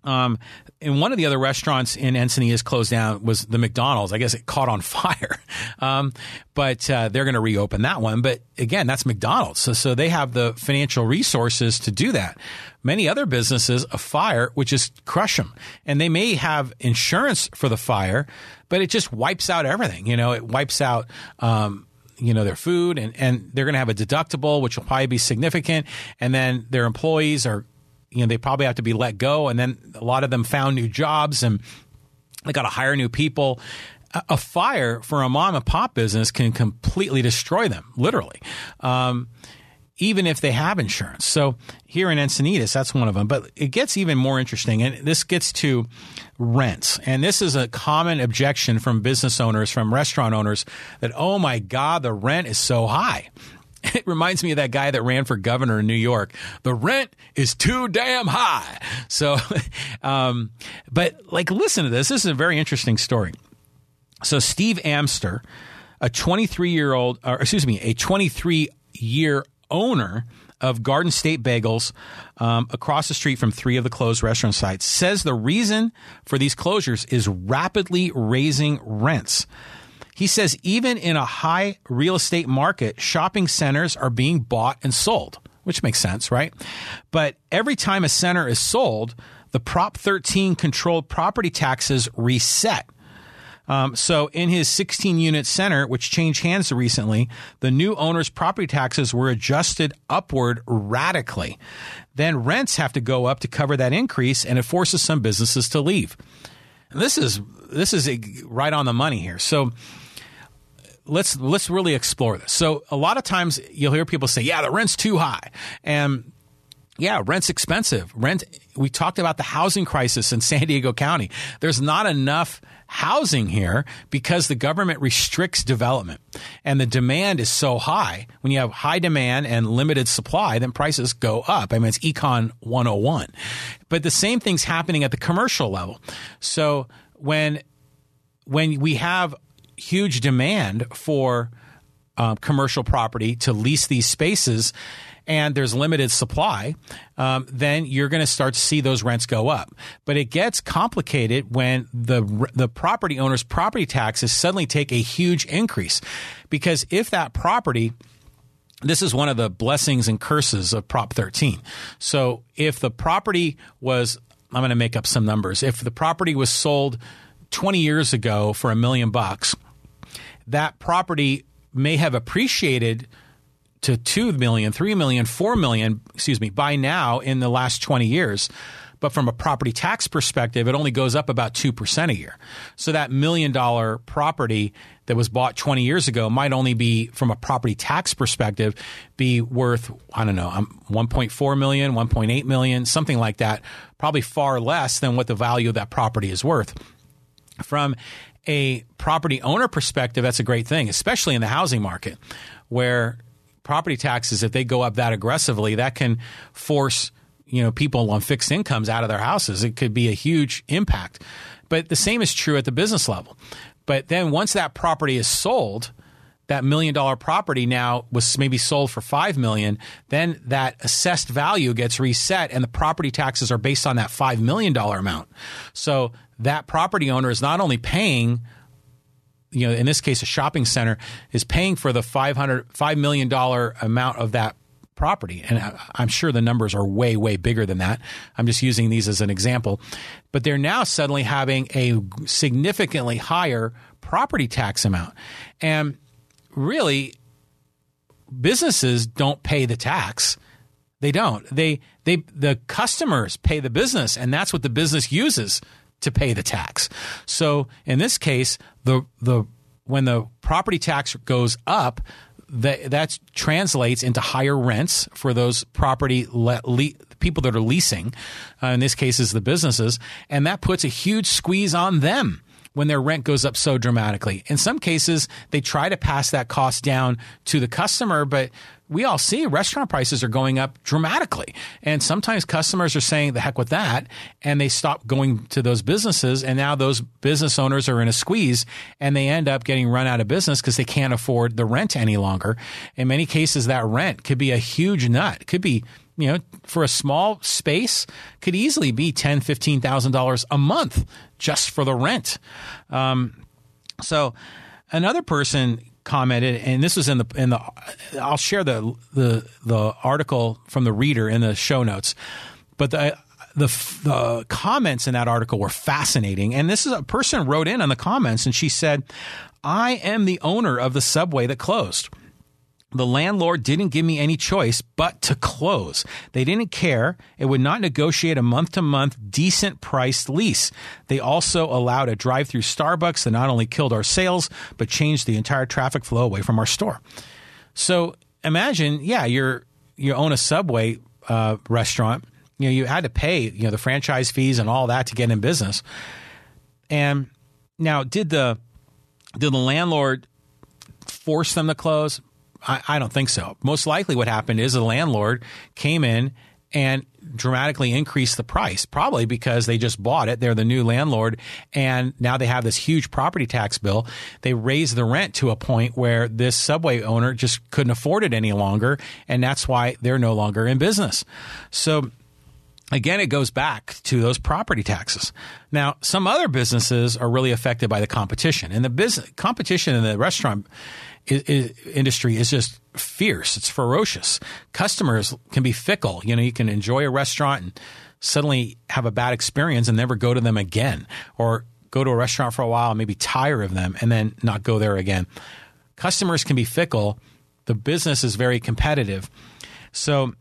Um, and one of the other restaurants in Encinitas closed down was the McDonald's. I guess it caught on fire, um, but uh, they're going to reopen that one. But again, that's McDonald's, so so they have the financial resources to do that. Many other businesses, a fire would just crush them, and they may have insurance for the fire, but it just wipes out everything. You know, it wipes out. Um, you know their food and, and they're going to have a deductible which will probably be significant and then their employees are you know they probably have to be let go. And then a lot of them found new jobs and they got to hire new people. A fire for a mom and pop business can completely destroy them literally um, even if they have insurance. So here in encinitas that's one of them. But it gets even more interesting and this gets to rents. And this is a common objection from business owners from restaurant owners that oh my god the rent is so high it reminds me of that guy that ran for governor in New York. The rent is too damn high. So, um, but like, listen to this. This is a very interesting story. So, Steve Amster, a 23 year old, or excuse me, a 23 year owner of Garden State Bagels um, across the street from three of the closed restaurant sites, says the reason for these closures is rapidly raising rents. He says even in a high real estate market, shopping centers are being bought and sold, which makes sense, right? But every time a center is sold, the Prop 13 controlled property taxes reset. Um, so, in his 16 unit center, which changed hands recently, the new owner's property taxes were adjusted upward radically. Then rents have to go up to cover that increase, and it forces some businesses to leave. And this is this is right on the money here. So, let's let's really explore this. So a lot of times you'll hear people say, "Yeah, the rent's too high," and yeah, rent's expensive. Rent. We talked about the housing crisis in San Diego County. There's not enough housing here because the government restricts development and the demand is so high. When you have high demand and limited supply, then prices go up. I mean, it's econ 101. But the same thing's happening at the commercial level. So when when we have huge demand for um, commercial property to lease these spaces and there's limited supply, um, then you're going to start to see those rents go up. But it gets complicated when the the property owner's property taxes suddenly take a huge increase, because if that property this is one of the blessings and curses of Prop 13. So if the property was, I'm going to make up some numbers. If the property was sold 20 years ago for a million bucks, that property may have appreciated to 2 million, 3 million, 4 million, excuse me, by now in the last 20 years. But from a property tax perspective, it only goes up about 2% a year. So that million dollar property that was bought 20 years ago might only be, from a property tax perspective, be worth, I don't know, um, 1.4 million, 1.8 million, something like that. Probably far less than what the value of that property is worth. From a property owner perspective, that's a great thing, especially in the housing market where property taxes, if they go up that aggressively, that can force you know people on fixed incomes out of their houses. It could be a huge impact. But the same is true at the business level. But then once that property is sold, that million dollar property now was maybe sold for 5 million, then that assessed value gets reset and the property taxes are based on that 5 million dollar amount. So that property owner is not only paying you know in this case a shopping center is paying for the 500 5 million dollar amount of that property and I'm sure the numbers are way way bigger than that. I'm just using these as an example. But they're now suddenly having a significantly higher property tax amount. And really businesses don't pay the tax. They don't. They they the customers pay the business and that's what the business uses to pay the tax. So in this case, the the when the property tax goes up, that that translates into higher rents for those property le- le- people that are leasing. Uh, in this case, is the businesses, and that puts a huge squeeze on them when their rent goes up so dramatically. In some cases, they try to pass that cost down to the customer, but we all see restaurant prices are going up dramatically. And sometimes customers are saying the heck with that and they stop going to those businesses. And now those business owners are in a squeeze and they end up getting run out of business because they can't afford the rent any longer. In many cases, that rent could be a huge nut. It could be you know, for a small space, could easily be ten, fifteen thousand dollars a month just for the rent. Um, so, another person commented, and this was in the in the. I'll share the the the article from the reader in the show notes, but the. The, the comments in that article were fascinating. And this is a person wrote in on the comments and she said, I am the owner of the subway that closed. The landlord didn't give me any choice but to close. They didn't care. It would not negotiate a month to month decent priced lease. They also allowed a drive through Starbucks that not only killed our sales, but changed the entire traffic flow away from our store. So imagine, yeah, you're, you own a Subway uh, restaurant. You know, you had to pay, you know, the franchise fees and all that to get in business. And now, did the did the landlord force them to close? I, I don't think so. Most likely, what happened is the landlord came in and dramatically increased the price, probably because they just bought it. They're the new landlord, and now they have this huge property tax bill. They raised the rent to a point where this subway owner just couldn't afford it any longer, and that's why they're no longer in business. So again, it goes back to those property taxes. Now, some other businesses are really affected by the competition, and the business competition in the restaurant industry is just fierce. It's ferocious. Customers can be fickle. You know, you can enjoy a restaurant and suddenly have a bad experience and never go to them again, or go to a restaurant for a while and maybe tire of them and then not go there again. Customers can be fickle. The business is very competitive. So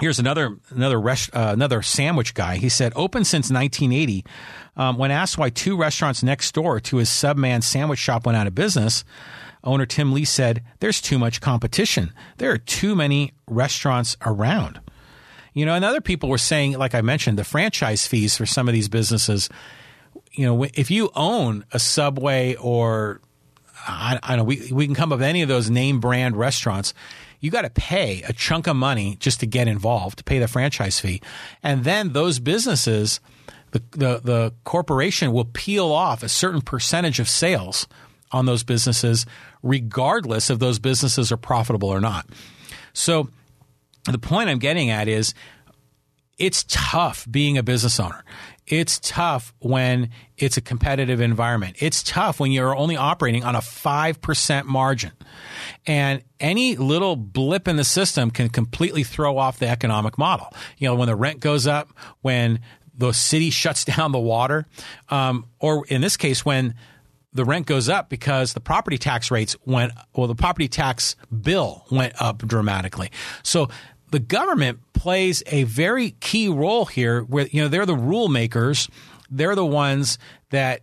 Here's another another uh, another sandwich guy. He said, open since 1980. Um, when asked why two restaurants next door to his subman sandwich shop went out of business, owner Tim Lee said, "There's too much competition. There are too many restaurants around." You know, and other people were saying, like I mentioned, the franchise fees for some of these businesses. You know, if you own a Subway or I, I don't know, we we can come up with any of those name brand restaurants you got to pay a chunk of money just to get involved, to pay the franchise fee. And then those businesses, the, the, the corporation will peel off a certain percentage of sales on those businesses, regardless if those businesses are profitable or not. So the point I'm getting at is it's tough being a business owner. It's tough when it's a competitive environment. It's tough when you're only operating on a 5% margin. And any little blip in the system can completely throw off the economic model. You know, when the rent goes up, when the city shuts down the water, um, or in this case, when the rent goes up because the property tax rates went, well, the property tax bill went up dramatically. So the government plays a very key role here where, you know, they're the rule makers. They're the ones that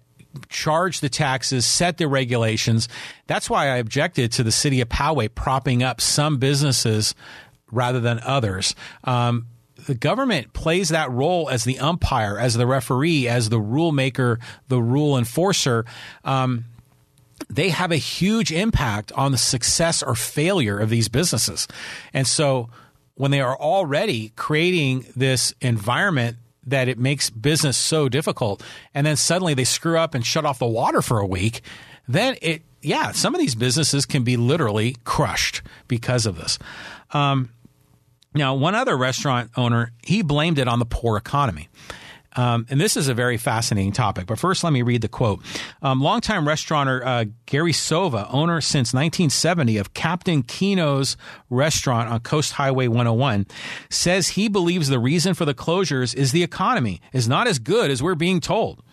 charge the taxes, set the regulations. That's why I objected to the city of Poway propping up some businesses rather than others. Um, the government plays that role as the umpire, as the referee, as the rule maker, the rule enforcer. Um, they have a huge impact on the success or failure of these businesses. And so when they are already creating this environment that it makes business so difficult. And then suddenly they screw up and shut off the water for a week. Then it, yeah, some of these businesses can be literally crushed because of this. Um, now, one other restaurant owner, he blamed it on the poor economy. Um, and this is a very fascinating topic. But first, let me read the quote. Um, longtime restaurateur uh, Gary Sova, owner since 1970 of Captain Keno's restaurant on Coast Highway 101, says he believes the reason for the closures is the economy is not as good as we're being told.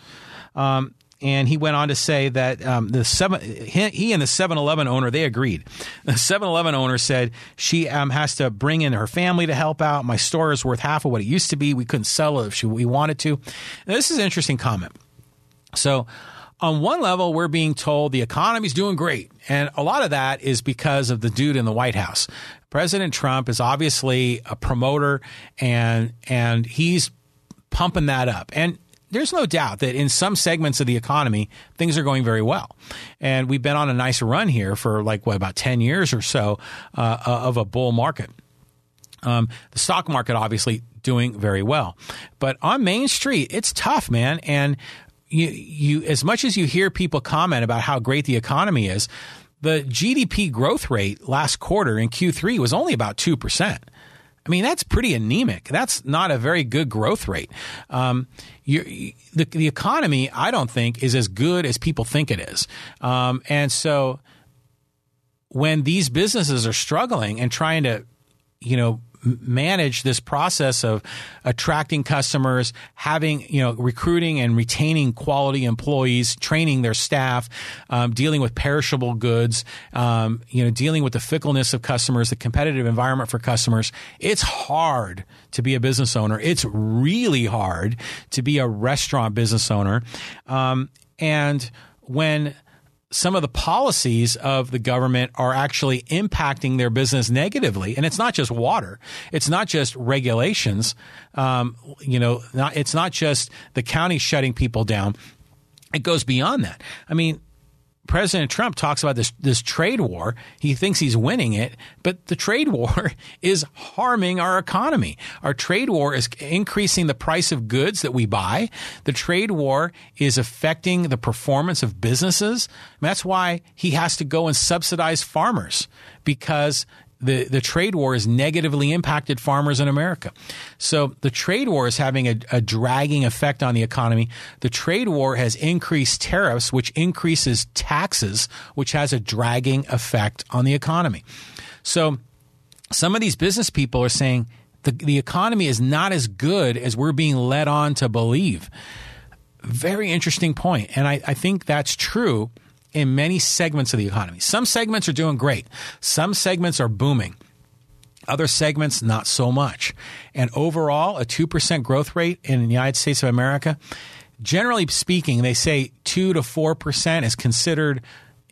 Um, and he went on to say that um, the seven he, and the 7-Eleven owner they agreed. The 7-Eleven owner said she um, has to bring in her family to help out. My store is worth half of what it used to be. We couldn't sell it if she, we wanted to. Now, this is an interesting comment. So. On one level, we're being told the economy's doing great. And a lot of that is because of the dude in the White House. President Trump is obviously a promoter and and he's pumping that up. And there's no doubt that in some segments of the economy, things are going very well. And we've been on a nice run here for like, what, about 10 years or so uh, of a bull market. Um, the stock market obviously doing very well. But on Main Street, it's tough, man. And you, you, as much as you hear people comment about how great the economy is, the GDP growth rate last quarter in Q3 was only about 2%. I mean, that's pretty anemic. That's not a very good growth rate. Um, the, the economy, I don't think, is as good as people think it is. Um, and so when these businesses are struggling and trying to, you know, manage this process of attracting customers, having, you know, recruiting and retaining quality employees, training their staff, um, dealing with perishable goods, um, you know, dealing with the fickleness of customers, the competitive environment for customers. It's hard to be a business owner. It's really hard to be a restaurant business owner. Um, and when some of the policies of the government are actually impacting their business negatively. And it's not just water. It's not just regulations. Um, you know, not, it's not just the county shutting people down. It goes beyond that. I mean, President Trump talks about this this trade war. He thinks he's winning it, but the trade war is harming our economy. Our trade war is increasing the price of goods that we buy. The trade war is affecting the performance of businesses. that's why he has to go and subsidize farmers because the, the trade war has negatively impacted farmers in America. So the trade war is having a, a, dragging effect on the economy. The trade war has increased tariffs, which increases taxes, which has a dragging effect on the economy. So some of these business people are saying the, the economy is not as good as we're being led on to believe. Very interesting point. And I, I think that's true in many segments of the economy. Some segments are doing great, some segments are booming. Other segments, not so much. And overall, a 2% growth rate in the United States of America, generally speaking, they say 2 to 4% is considered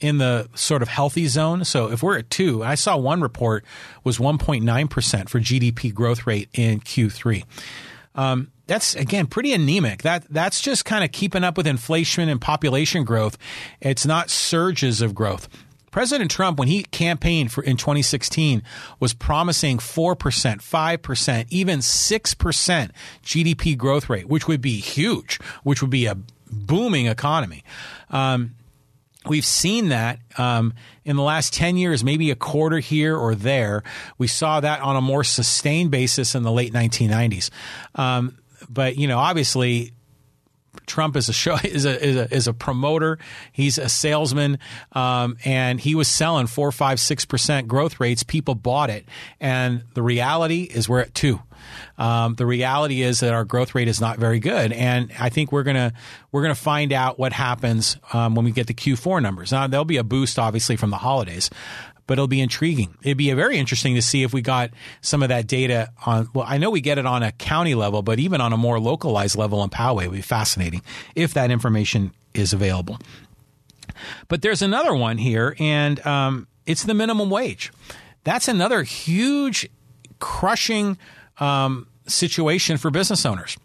in the sort of healthy zone. So if we're at 2, I saw one report was 1.9% for GDP growth rate in Q3. Um, that's again pretty anemic. That that's just kind of keeping up with inflation and population growth. It's not surges of growth. President Trump, when he campaigned for in 2016, was promising four percent, five percent, even six percent GDP growth rate, which would be huge, which would be a booming economy. Um, We've seen that um, in the last 10 years, maybe a quarter here or there. We saw that on a more sustained basis in the late 1990s. Um, but you know, obviously, Trump is a show is a, is a is a, promoter. He's a salesman, um, and he was selling four, five, six percent growth rates. People bought it, and the reality is we're at two. Um, the reality is that our growth rate is not very good, and I think we're gonna we're gonna find out what happens um, when we get the Q4 numbers. Now there'll be a boost, obviously, from the holidays, but it'll be intriguing. It'd be very interesting to see if we got some of that data on. Well, I know we get it on a county level, but even on a more localized level in Poway, it would be fascinating if that information is available. But there's another one here, and um, it's the minimum wage. That's another huge, crushing um, situation for business owners.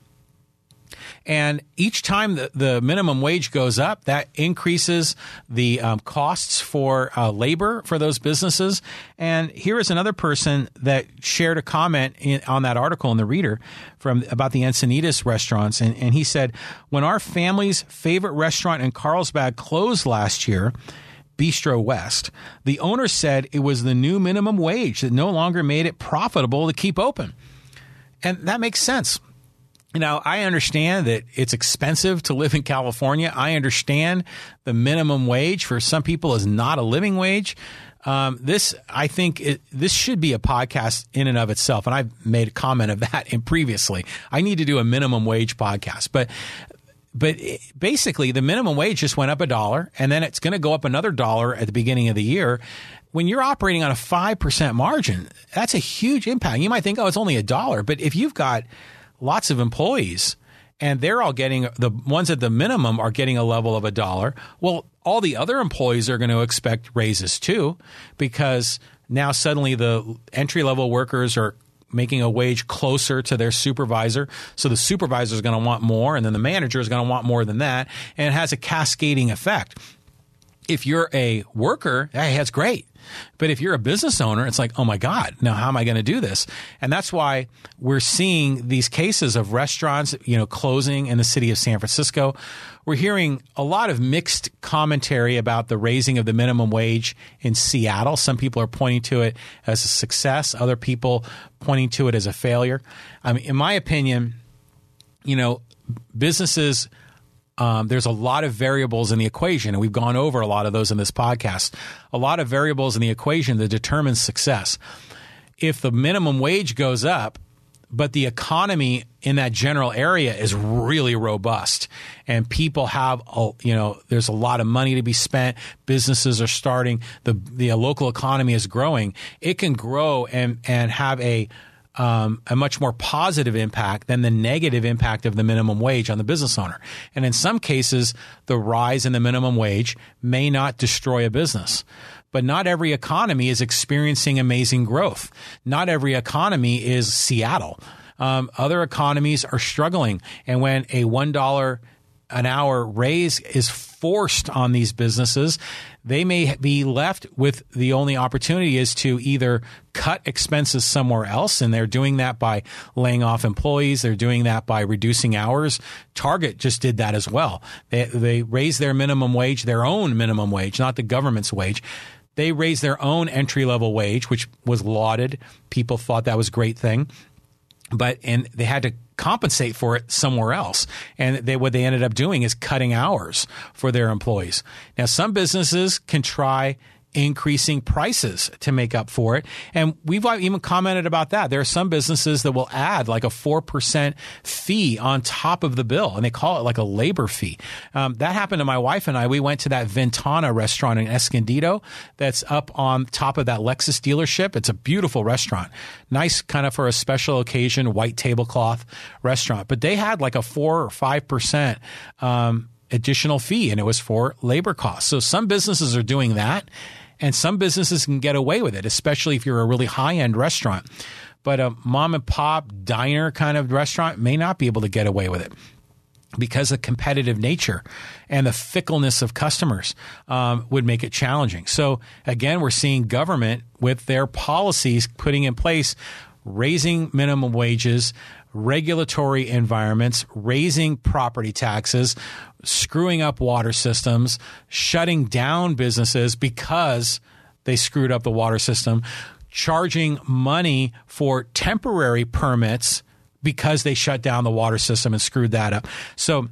And each time the, the minimum wage goes up, that increases the um, costs for uh, labor for those businesses. And here is another person that shared a comment in, on that article in the Reader from about the Encinitas restaurants, and, and he said, "When our family's favorite restaurant in Carlsbad closed last year." Bistro West. The owner said it was the new minimum wage that no longer made it profitable to keep open. And that makes sense. You know, I understand that it's expensive to live in California. I understand the minimum wage for some people is not a living wage. Um, this, I think, it, this should be a podcast in and of itself, and I've made a comment of that in previously. I need to do a minimum wage podcast, but but basically, the minimum wage just went up a dollar, and then it's going to go up another dollar at the beginning of the year. When you're operating on a five percent margin, that's a huge impact. You might think, oh, it's only a dollar, but if you've got lots of employees and they're all getting the ones at the minimum are getting a level of a dollar. Well, all the other employees are going to expect raises too because now suddenly the entry level workers are making a wage closer to their supervisor. So the supervisor is going to want more, and then the manager is going to want more than that, and it has a cascading effect. If you're a worker, hey, that's great. But if you're a business owner, it's like, oh my God, now how am I going to do this? And that's why we're seeing these cases of restaurants, you know, closing in the city of San Francisco. We're hearing a lot of mixed commentary about the raising of the minimum wage in Seattle. Some people are pointing to it as a success, other people pointing to it as a failure. I mean, in my opinion, you know, businesses um, there's a lot of variables in the equation, and we've gone over a lot of those in this podcast. A lot of variables in the equation that determine success. If the minimum wage goes up, but the economy in that general area is really robust and people have you know there's a lot of money to be spent businesses are starting the the local economy is growing it can grow and and have a um, a much more positive impact than the negative impact of the minimum wage on the business owner. And in some cases, the rise in the minimum wage may not destroy a business. But not every economy is experiencing amazing growth. Not every economy is Seattle. Um, other economies are struggling. And when a $1 an hour raise is forced on these businesses, they may be left with the only opportunity is to either cut expenses somewhere else, and they're doing that by laying off employees. They're doing that by reducing hours. Target just did that as well. They, they raised their minimum wage, their own minimum wage, not the government's wage. They raised their own entry level wage, which was lauded. People thought that was a great thing. But, and they had to compensate for it somewhere else. And they, what they ended up doing is cutting hours for their employees. Now, some businesses can try increasing prices to make up for it. And we've even commented about that. There are some businesses that will add like a 4% fee on top of the bill, and they call it like a labor fee. Um, that happened to my wife and I. We went to that Vintana restaurant in Escondido that's up on top of that Lexus dealership. It's a beautiful restaurant. Nice kind of for a special occasion, white tablecloth restaurant. But they had like a 4 or 5%. Um, additional fee and it was for labor costs. So some businesses are doing that and some businesses can get away with it, especially if you're a really high end restaurant. But a mom and pop diner kind of restaurant may not be able to get away with it because the competitive nature and the fickleness of customers um, would make it challenging. So again, we're seeing government with their policies putting in place raising minimum wages, regulatory environments, raising property taxes, screwing up water systems, shutting down businesses because they screwed up the water system, charging money for temporary permits because they shut down the water system and screwed that up. So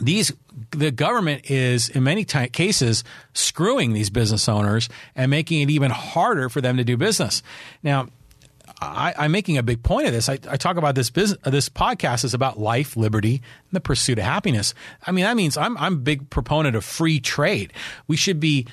these the government is in many t- cases screwing these business owners and making it even harder for them to do business. Now, I, am making a big point of this. I, I talk about this business. This podcast is about life, liberty, and the pursuit of happiness. I mean, that means I'm I'm a big proponent of free trade. We should be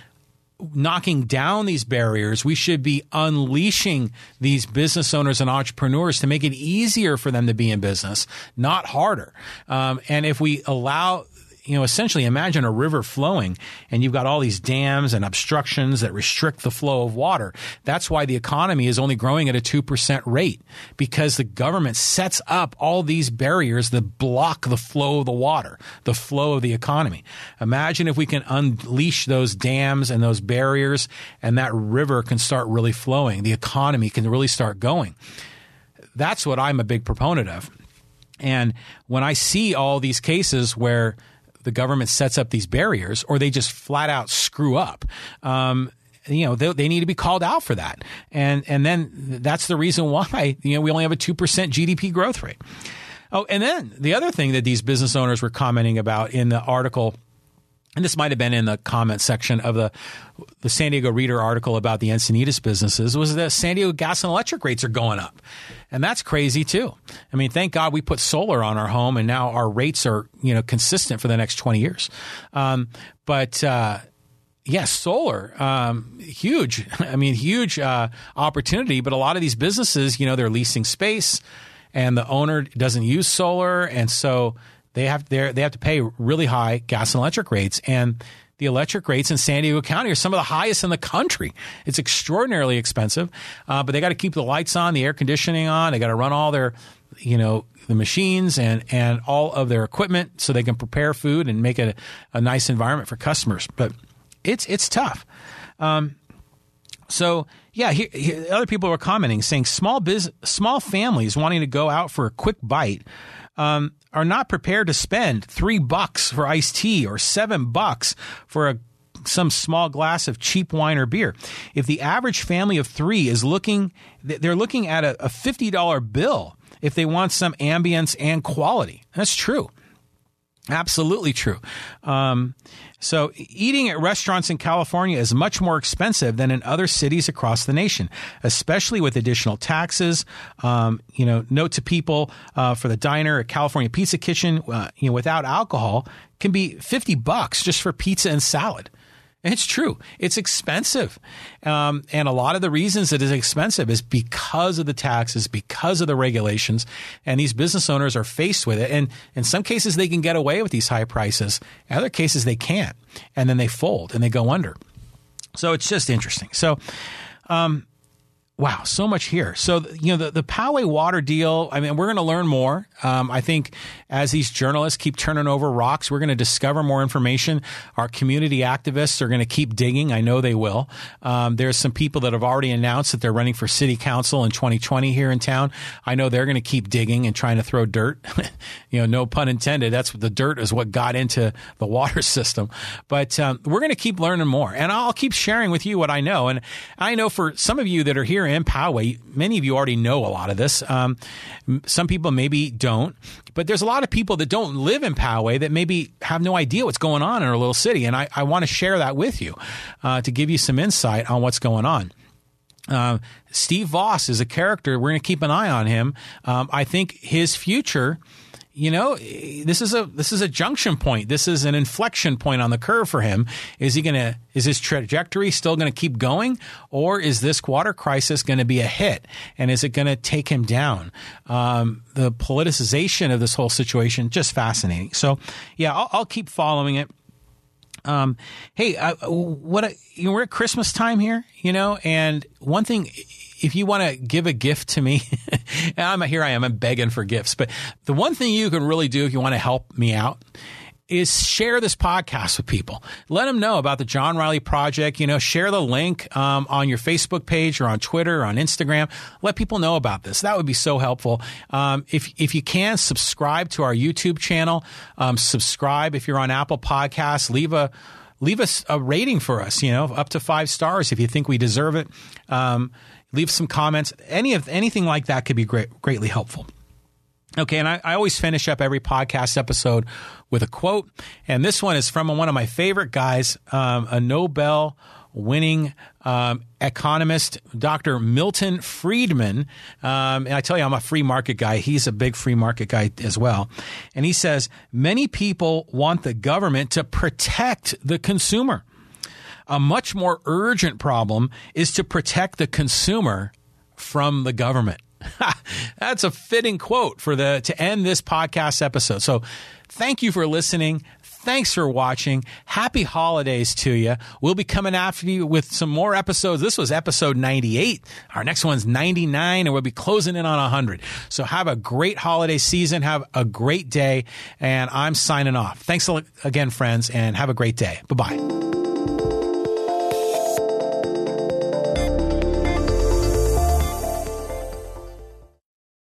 knocking down these barriers. We should be unleashing these business owners and entrepreneurs to make it easier for them to be in business, not harder. Um, and if we allow you know, essentially imagine a river flowing and you've got all these dams and obstructions that restrict the flow of water. That's why the economy is only growing at a 2% rate because the government sets up all these barriers that block the flow of the water, the flow of the economy. Imagine if we can unleash those dams and those barriers and that river can start really flowing. The economy can really start going. That's what I'm a big proponent of. And when I see all these cases where the government sets up these barriers or they just flat out screw up. Um, you know, they, they, need to be called out for that. And, and then that's the reason why, you know, we only have a 2% GDP growth rate. Oh, and then the other thing that these business owners were commenting about in the article and this might have been in the comment section of the the San Diego Reader article about the Encinitas businesses was that San Diego gas and electric rates are going up. And that's crazy too. I mean, thank God we put solar on our home and now our rates are, you know, consistent for the next 20 years. Um, but, uh, yes, solar, um, huge. I mean, huge uh, opportunity. But a lot of these businesses, you know, they're leasing space, and the owner doesn't use solar, and so they have they they have to pay really high gas and electric rates, and the electric rates in San Diego County are some of the highest in the country. It's extraordinarily expensive, uh, but they got to keep the lights on, the air conditioning on. They got to run all their, you know, the machines and and all of their equipment so they can prepare food and make a, a nice environment for customers. But it's it's tough. Um, so yeah, other people were commenting saying small biz, small families wanting to go out for a quick bite um, are not prepared to spend three bucks for iced tea or seven bucks for a some small glass of cheap wine or beer. If the average family of three is looking, they're looking at a, a fifty dollar bill if they want some ambience and quality. That's true. Absolutely true. Um, so, eating at restaurants in California is much more expensive than in other cities across the nation, especially with additional taxes. Um, you know, note to people uh, for the diner at California Pizza Kitchen, uh, you know, without alcohol can be fifty bucks just for pizza and salad. It's true. It's expensive. Um, and a lot of the reasons it is expensive is because of the taxes, because of the regulations. And these business owners are faced with it. And in some cases, they can get away with these high prices. In other cases, they can't. And then they fold and they go under. So it's just interesting. So, um, Wow, so much here. So, you know, the, the Poway water deal, I mean, we're going to learn more. Um, I think as these journalists keep turning over rocks, we're going to discover more information. Our community activists are going to keep digging. I know they will. Um, there's some people that have already announced that they're running for city council in 2020 here in town. I know they're going to keep digging and trying to throw dirt. you know, no pun intended. That's what the dirt is what got into the water system. But um, we're going to keep learning more. And I'll keep sharing with you what I know. And I know for some of you that are here, in Poway, many of you already know a lot of this. Um, some people maybe don't, but there's a lot of people that don't live in Poway that maybe have no idea what's going on in our little city. And I, I want to share that with you uh, to give you some insight on what's going on. Uh, Steve Vaus is a character. We're going to keep an eye on him. Um, I think his future you know, this is a this is a junction point. This is an inflection point on the curve for him. Is he going to is his trajectory still going to keep going, or is this water crisis going to be a hit, and is it going to take him down? Um, the politicization of this whole situation just fascinating. So, yeah, I'll, I'll keep following it. Um, hey, uh, what a, you know, we're at Christmas time here, you know, and one thing if you want to give a gift to me, I'm here I am, I'm begging for gifts. But the one thing you can really do if you want to help me out is share this podcast with people. Let them know about the John Riley Project. You know, share the link um, on your Facebook page or on Twitter or on Instagram. Let people know about this. That would be so helpful. Um, if if you can subscribe to our YouTube channel, um, subscribe if you're on Apple Podcasts. Leave a leave us a rating for us. You know, up to five stars if you think we deserve it. Leave some comments. Any of anything like that could be great, greatly helpful. Okay, and I, I, always finish up every podcast episode with a quote, and this one is from one of my favorite guys, um, a Nobel winning um, economist, Dr. Milton Friedman. Um, and I tell you, I'm a free market guy. He's a big free market guy as well. And he says, many people want the government to protect the consumer. A much more urgent problem is to protect the consumer from the government. That's a fitting quote for the to end this podcast episode. So, thank you for listening. Thanks for watching. Happy holidays to you. We'll be coming after you with some more episodes. This was episode 98. Our next one's 99 and we'll be closing in on 100. So have a great holiday season. Have a great day. And I'm signing off. Thanks again, friends, and have a great day. Bye bye.